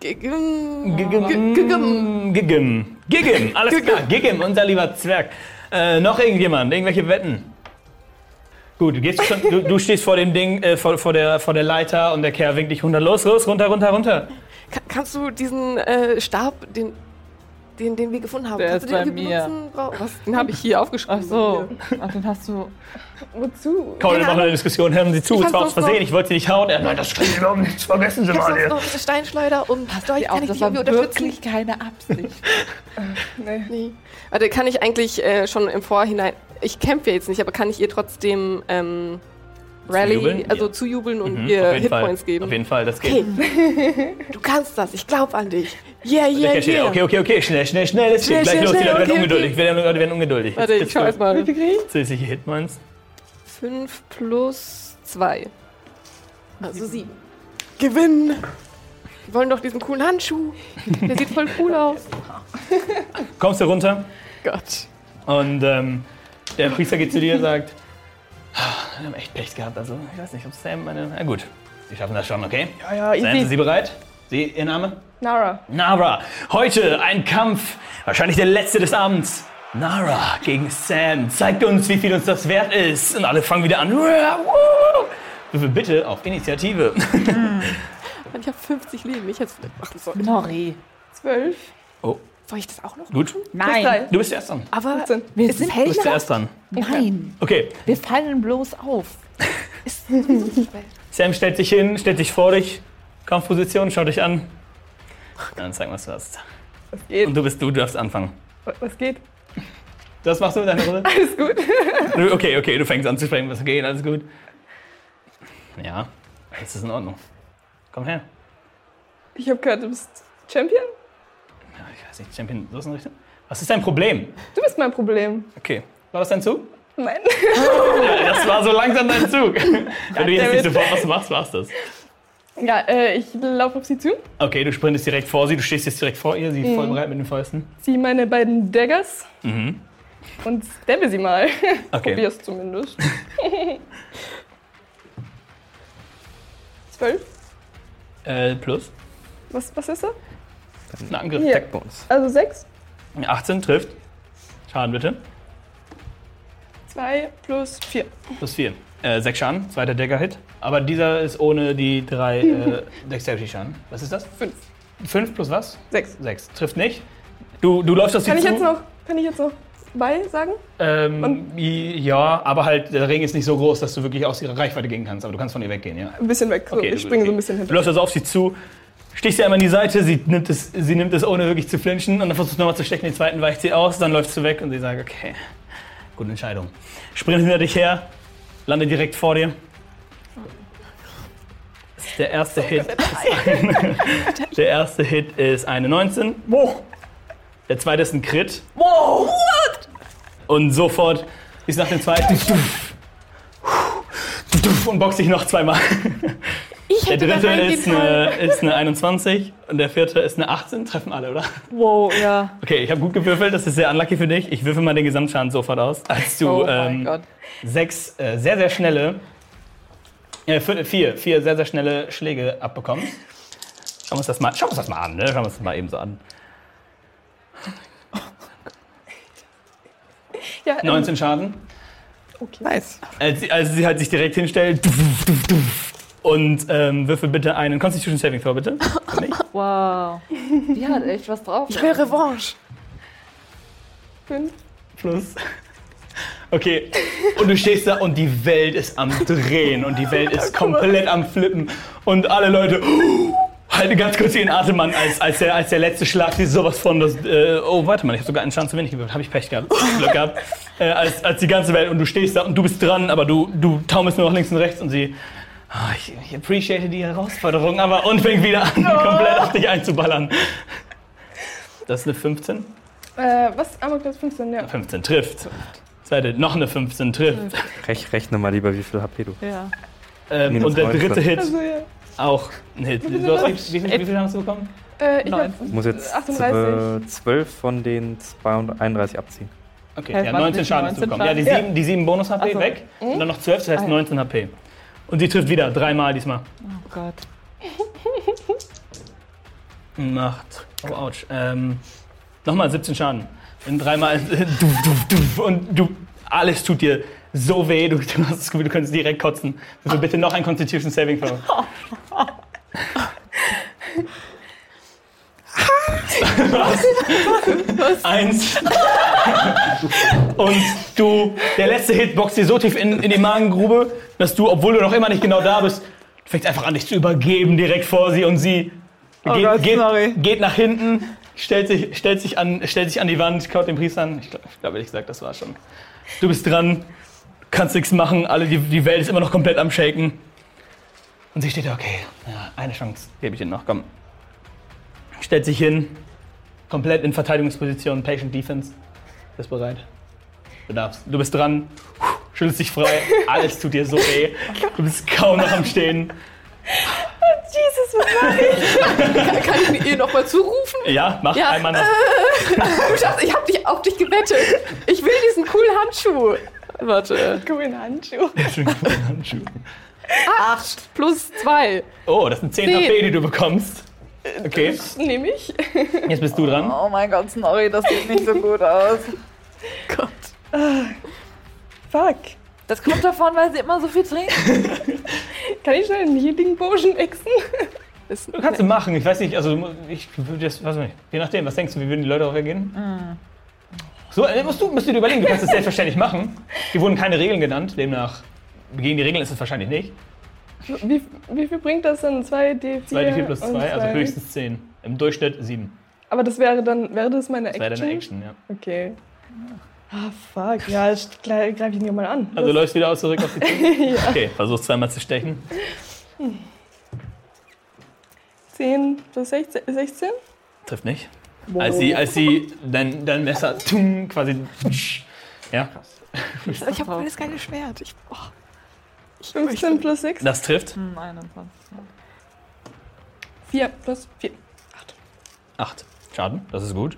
Gigim. Gigim. Gigim. Gigim, alles klar. Gigim, unser lieber Zwerg. Äh, noch irgendjemand? Irgendwelche Wetten? Gut, du, gehst schon, du, du stehst vor dem Ding, äh, vor, vor, der, vor der Leiter und der Kerl winkt dich runter. Los, los, runter, runter, runter. Ka- kannst du diesen äh, Stab, den, den, den wir gefunden haben, Der kannst ist du den bei mir. benutzen? Was? Den habe ich hier aufgeschrieben. ach so. Ach, den hast du. Wozu? Komm, wir Keine machen eine. Diskussion. Hören Sie zu, Ich es war aus Versehen, ich wollte Sie nicht hauen. Er, nein, das Sie überhaupt nicht vergessen Sie mal. sonst hier. noch eine Steinschleuder und Dolch? Ja, Kann auch, ich das war wirklich keine Absicht. Nee. Warte, kann ich eigentlich äh, schon im Vorhinein. Ich kämpfe jetzt nicht, aber kann ich ihr trotzdem ähm, Rally, Zujubeln? also Ja. zujubeln und Mhm, ihr auf. Hitpoints geben? Auf jeden Fall, das geht. Okay. du kannst das, ich glaube an dich. Yeah, yeah, steht, yeah. Okay, okay, okay, schnell, schnell, schnell. Es geht gleich schnell, los, die Leute werden okay, ungeduldig. okay. Die Leute werden ungeduldig. Warte, ich schau erst mal. Zusätzliche Hitpoints. 5 plus 2. Also 7. Gewinnen! Wir wollen doch diesen coolen Handschuh. Der sieht voll cool aus. Kommst du runter Gott. und ähm, der Priester geht zu dir und sagt, "Ah, wir haben echt Pech gehabt. Also, ich weiß nicht, ob Sam meine... Na gut, Sie schaffen das schon, okay? Ja, ja, Sam, sind easy. Sie bereit? Sie, Ihr Name? Nara. Nara. Heute ein Kampf, wahrscheinlich der letzte des Abends. Nara gegen Sam. Zeigt uns, wie viel uns das wert ist. Und alle fangen wieder an. Würfel bitte auf Initiative. Und ich habe 50 Leben. Ich jetzt vielleicht machen sollen. Nori. Zwölf. Oh, Soll ich das auch noch? gut. Nein. Du bist zuerst dran. Aber 15. Wir es sind Du hell? bist zuerst dran. Nein. Okay, Wir fallen bloß auf. Sam stellt sich hin, stellt sich vor dich. Kampfposition, schaut dich an. Dann zeig mal, was du hast. Was geht? Und du bist du, du darfst anfangen. Was geht? Das machst du mit deiner Runde? Alles gut. Okay, okay, du fängst an zu sprechen, was geht, alles gut. Ja, jetzt ist in Ordnung. Komm her. Ich habe gehört, du bist Champion? Ja, ich weiß nicht, Champion, so ist eine Richtung. Was ist dein Problem? Du bist mein Problem. Okay, war das dein Zug? Nein. Das war so langsam dein Zug. Wenn du jetzt nicht sofort was machst, war's das. Ja, äh, ich laufe auf sie zu, Okay, du sprintest direkt vor sie, du stehst jetzt direkt vor ihr, sie ist voll bereit mit den Fäusten. ziehe meine beiden Daggers Mhm. und stabbe sie mal. Okay. Probier's zumindest. Zwölf? Äh, plus. Was, was ist da? Ein Angriff. Hier. Bonus. Also sechs? 18 trifft. Schaden bitte. Zwei plus vier. Plus 4. Äh, 6 Schaden, zweiter Decker-Hit. Aber dieser ist ohne die 3 äh, Dexterity-Schaden. Was ist das? Fünf. 5 plus was? Sechs. 6. Trifft nicht. Du, du läufst sie Kann ich zu. jetzt noch, kann ich jetzt noch bei sagen? Ähm, ja, aber halt, der Ring ist nicht so groß, dass du wirklich aus ihrer Reichweite gehen kannst. Aber du kannst von ihr weggehen, ja. Ein bisschen weg. So, Okay, ich du- springe okay. so ein bisschen Du hinter. läufst also auf sie zu, stichst sie einmal in die Seite, sie nimmt es, sie nimmt es ohne wirklich zu flinchen und dann versuchst du nochmal zu stechen, den zweiten weicht sie aus, dann läufst du weg und sie sagt, okay, gute Entscheidung. Sprint hinter dich her, lande direkt vor dir. Der erste, Hit ist eine, der erste Hit ist eine 19. Der zweite ist ein Crit. Und sofort ist nach dem zweiten und boxt dich noch zweimal. Ich Der dritte ist eine, ist eine 21 und der vierte ist eine 18. Treffen alle, oder? Wow, ja. Okay, ich habe gut gewürfelt, das ist sehr unlucky für dich. Ich würfel mal den Gesamtschaden sofort aus. Als du Oh mein ähm, Gott. sechs äh, sehr, sehr schnelle, äh, vier, vier, sehr, sehr schnelle Schläge abbekommst. Schauen wir uns das mal, schauen wir uns das mal an, ne? Schauen wir uns das mal eben so an. Ja, ähm, 19 Schaden. Nice. Als sie, als sie halt sich direkt hinstellt und ähm, würfel bitte einen Constitution Saving Throw, bitte. Für mich. Wow. Die hat echt was drauf. Ich will Revanche. fünf. Plus. Okay, und du stehst da und die Welt ist am Drehen und die Welt ist komplett am Flippen und alle Leute halten halte ganz kurz den Atem an, als, als, der, als der letzte Schlag, die sowas von, das, äh, oh, warte mal, ich habe sogar einen Chance zu wenig gewürfelt, habe ich Pech gehabt, Glück gehabt, äh, als, als die ganze Welt und du stehst da und du bist dran, aber du, du taumelst nur nach links und rechts und sie, ah, ich, ich appreciate die Herausforderung, aber und fängt wieder an, komplett auf dich einzuballern. Das ist eine 15. Äh, was? Armor Class 15, ja. 15 trifft. Zweite, noch eine 15 trifft. Rech, rechne mal lieber, wie viel HP du. Ja. Ähm, Minus und der 19. dritte Hit Also, ja. auch ein Hit. Du hast, wie, viel, wie viel hast du bekommen? Äh, ich Neun. hab Ich muss jetzt 38. äh, 12 von den 32 abziehen. Okay, ja, waren 19 nicht Schaden hast du 19 bekommen. Ja, die Schaden? 7, die 7 Bonus-HP so. weg. Und dann noch 12, das heißt Ah, ja. 19 HP. Und sie trifft wieder, dreimal diesmal. Oh Gott. Macht. Oh, ouch. Ähm, Nochmal 17 Schaden. In dreimal. Du, du, du, und du. Alles tut dir so weh, du, du hast das Gefühl, du könntest direkt kotzen. Also bitte noch ein Constitution Saving Throw. Was? Eins. Und du, der letzte Hit boxt dir so tief in, in die Magengrube, dass du, obwohl du noch immer nicht genau da bist, du fängst einfach an, dich zu übergeben direkt vor sie und sie Oh geht, Gott, geht, geht nach hinten, stellt sich, stellt, sich an, stellt sich an die Wand, kaut den Priester an. Ich glaube, ich glaub, ehrlich gesagt, das war schon. Du bist dran, kannst nichts machen, alle, die, die Welt ist immer noch komplett am Shaken. Und sie steht da, okay, ja, eine Chance gebe ich Ihnen noch, komm. Stellt sich hin, komplett in Verteidigungsposition, Patient Defense. Bist bereit? Du darfst. Du bist dran, schüttelst dich frei, alles tut dir so weh. Du bist kaum noch am Stehen. Jesus, was war ich? Kann ich mir ihr nochmal zurufen? Ja, mach Ja, einmal noch. Du Schatz, ich hab dich auf dich gewettet. Ich will diesen coolen Handschuh. Warte. Grüne Handschuhe. Handschuh. Acht plus zwei. Oh, das sind 10 Zehn. HP, die du bekommst. Okay, Nehme ich. jetzt bist du dran. Oh mein Gott, sorry, das sieht nicht so gut aus. Gott. Fuck. Das kommt davon, weil sie immer so viel trinken. Kann ich schnell einen Healing Potion exen? Du kannst du machen, ich weiß nicht, also ich würde das, weiß nicht, je nachdem, was denkst du, wie würden die Leute darauf reagieren? So, äh, musst du, musst du dir überlegen, du kannst es selbstverständlich machen. Hier wurden keine Regeln genannt, demnach, gegen die Regeln ist es wahrscheinlich nicht. Wie, wie viel bringt das denn? 2d4? 2d4 plus und 2, also höchstens 10. Im Durchschnitt 7. Aber das wäre dann, wäre das meine Das Action? wäre deine Action, ja. Okay. Ah, fuck. Ja, ich greife ich ihn ja mal an. Also läufst wieder aus zurück auf die Tür? Okay, versuchst zweimal zu stechen. 10 plus 16? 16? Trifft nicht. Als sie, als sie dein, dein Messer tum, quasi. Ja, ich hab voll das geile Schwert. Ich, oh. ich 15 plus 6? das trifft. Hm, 21. 4 plus 4. 8 Schaden, das ist gut.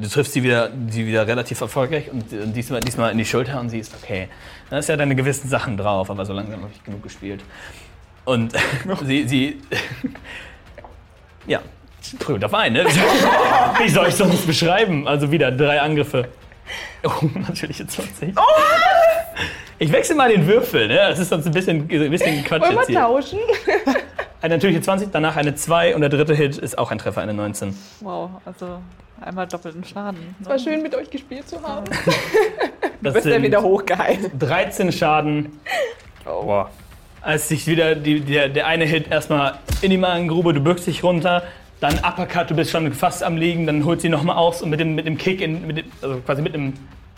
Du triffst sie wieder, sie wieder relativ erfolgreich und, und diesmal, diesmal in die Schulter und sie ist okay. Da ist ja deine gewissen Sachen drauf, aber so langsam habe ich genug gespielt. Und sie, sie, ja, prüft auf einen, ne? Wie soll ich sonst beschreiben? Also wieder drei Angriffe. Oh, natürliche 20. Ich wechsle mal den Würfel, ne? Das ist sonst ein bisschen, ein bisschen Quatsch Wollen jetzt wir hier. tauschen? Eine natürliche 20, danach eine 2 und der dritte Hit ist auch ein Treffer, eine 19. Wow, also einmal doppelten Schaden. Es war schön, mit euch gespielt zu haben. Das Bist ja sind wieder hochgeheilt. 13 Schaden, Boah. als sich wieder die, der, der eine Hit erstmal in die Magengrube, du bückst dich runter, dann Uppercut, du bist schon fast am Liegen, dann holt sie nochmal aus und mit dem, mit dem Kick, in, mit dem, also quasi mit dem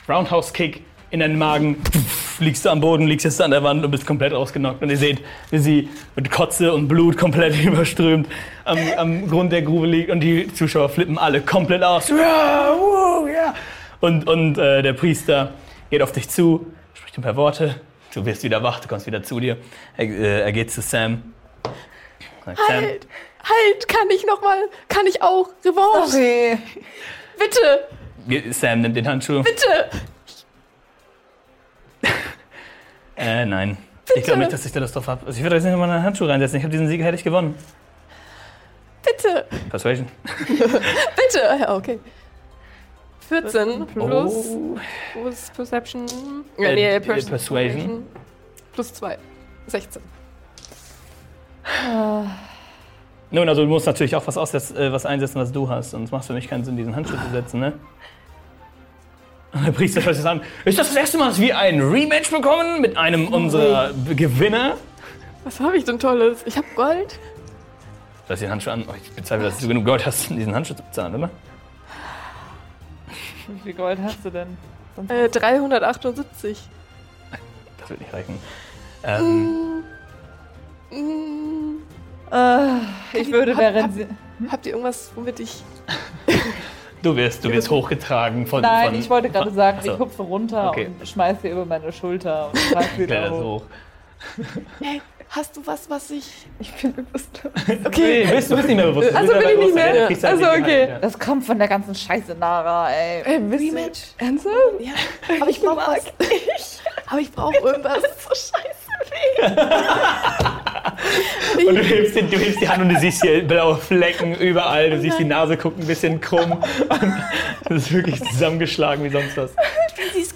Roundhouse-Kick in deinen Magen, pff, liegst du am Boden, liegst jetzt an der Wand und bist komplett ausgenockt. Und ihr seht, wie sie mit Kotze und Blut komplett überströmt am, am Grund der Grube liegt und die Zuschauer flippen alle komplett aus. Und, und äh, der Priester geht auf dich zu, spricht ein paar Worte. Du wirst wieder wach, du kommst wieder zu dir. Er, äh, er geht zu Sam. Sagt, Sam, Halt! Halt! Kann ich nochmal? Kann ich auch? Revanche! Sorry. Bitte! Sam nimmt den Handschuh. Bitte! Äh, nein. Ich glaube nicht, dass ich da Lust drauf habe. Also ich würde jetzt nicht mal einen Handschuh reinsetzen. Ich habe diesen Sieg, hätte ich gewonnen. Bitte! Persuasion. Bitte! Ja, okay. 14 plus, Oh. wo ist Perception? Äh, nee, äh, Perception. Persuasion. Plus 2. 16. Nun, also du musst natürlich auch was, aussetzen, äh, was einsetzen, was du hast. Sonst macht es für mich keinen Sinn, diesen Handschuh zu setzen, ne? Und der Priester schaut sich das an. Ist das das erste Mal, dass wir ein Rematch bekommen mit einem unserer B- Gewinner? Was habe ich denn Tolles? Ich habe Gold. Du hast den Handschuh an. Oh, ich bezweifle, dass du genug Gold hast, um diesen Handschuh zu bezahlen, oder? Wie viel Gold hast du denn? Sonst Äh, 378. Das wird nicht reichen. Ähm, Mm, ich würde Hab- während hab- sie. habt ihr irgendwas, womit ich. du wirst, du wirst hochgetragen von. Nein, von, ich wollte gerade sagen, Achso, ich hupfe runter Okay. und schmeiß sie über meine Schulter und trage so hoch. hoch. Hey, hast du was, was ich. Ich bin bewusstlos. Okay, du bist, du bist nicht mehr bewusst. Du Also bin ich nicht mehr? kriegst halt Also, nicht okay. geheilt, Das kommt von der ganzen Scheiße, Nara, ey. Ey, bist du- Rematch? Ernsthaft? Ja, aber ich brauche was. Aber ich brauche irgendwas. Ja. Und du hebst, den, du hebst die Hand und du siehst hier blaue Flecken überall. Du siehst die Nase guckt ein bisschen krumm. Und das ist wirklich zusammengeschlagen wie sonst was.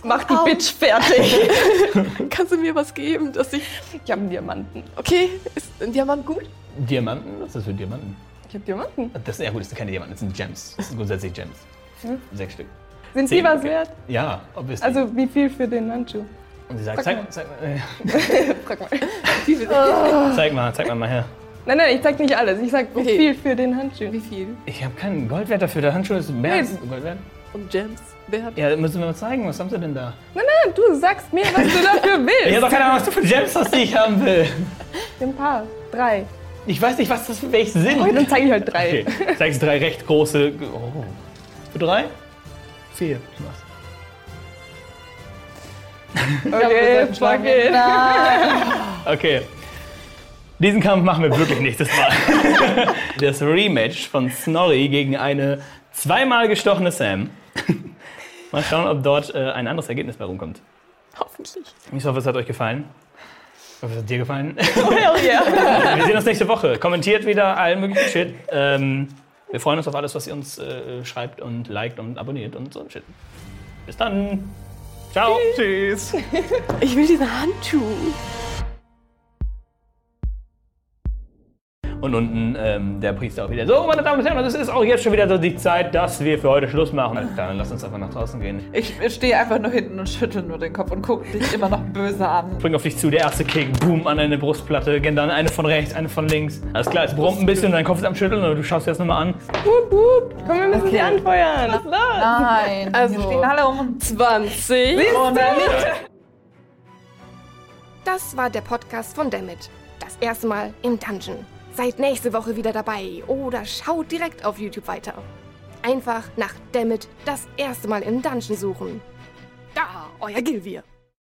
Mach die Bitch fertig. Kannst du mir was geben, dass ich. Ich habe einen Diamanten. Okay, ist ein Diamant gut? Diamanten? Was ist das für Diamanten? Ich habe Diamanten. Das sind ja gut, das sind keine Diamanten, das sind Gems. Das sind grundsätzlich Gems. Hm? Sechs Stück. Sind Zehn, die was okay. wert? Ja, obviously. Also wie viel für den Handschuh? Und sie sagt, sag zeig, mal. zeig, mal, Frag mal. äh, zeig mal, zeig mal mal her. Nein, nein, ich sag nicht alles. Ich sag wie Okay. viel für den Handschuh. Wie viel? Ich habe keinen Goldwert dafür. Der Handschuh ist mehr als Gold wert. Und Gems? Wer hat. Ja, müssen wir mal zeigen. Was haben sie denn da? Nein, nein, du sagst mir, was du dafür willst. Ich habe doch keine Ahnung, was du für Gems hast, die ich haben will. Ein paar. Drei. Ich weiß nicht, was das für welche sind. Okay, dann zeige ich halt drei. Okay, zeigst drei recht große. Oh. Für drei? Vier. Was? Okay, fuck it. Okay. Diesen Kampf machen wir wirklich nächstes Mal. Das Rematch von Snorri gegen eine zweimal gestochene Sam. Mal schauen, ob dort äh, ein anderes Ergebnis bei rumkommt. Hoffentlich. Ich hoffe, es hat euch gefallen. Ich hoffe, es hat dir gefallen. Oh, hell yeah. Wir sehen uns nächste Woche. Kommentiert wieder allen möglichen Shit. Ähm, wir freuen uns auf alles, was ihr uns äh, schreibt und liked und abonniert und so ein Shit. Bis dann. Ciao. Tschüss. Ich will diesen Handschuh. Und unten ähm, der Priester auch wieder. So, meine Damen und Herren, es ist auch jetzt schon wieder so die Zeit, dass wir für heute Schluss machen. Dann lasst uns einfach nach draußen gehen. Ich stehe einfach nur hinten und schüttel nur den Kopf und gucke dich immer noch böse an. Bring auf dich zu, der erste Kick, boom, an deine Brustplatte, gehen dann eine von rechts, eine von links. Alles klar, es brummt ein bisschen, dein Kopf ist am Schütteln, aber du schaust dir das nochmal an. Wup, wup. Komm, wir müssen Okay. anfeuern. Was los? Nein, Also- wir stehen alle um uns. 20. Das war der Podcast von Dammit. Das erste Mal im Dungeon. Seid nächste Woche wieder dabei oder schaut direkt auf YouTube weiter. Einfach nach Dammit das erste Mal im Dungeon suchen. Da, euer Gilvir.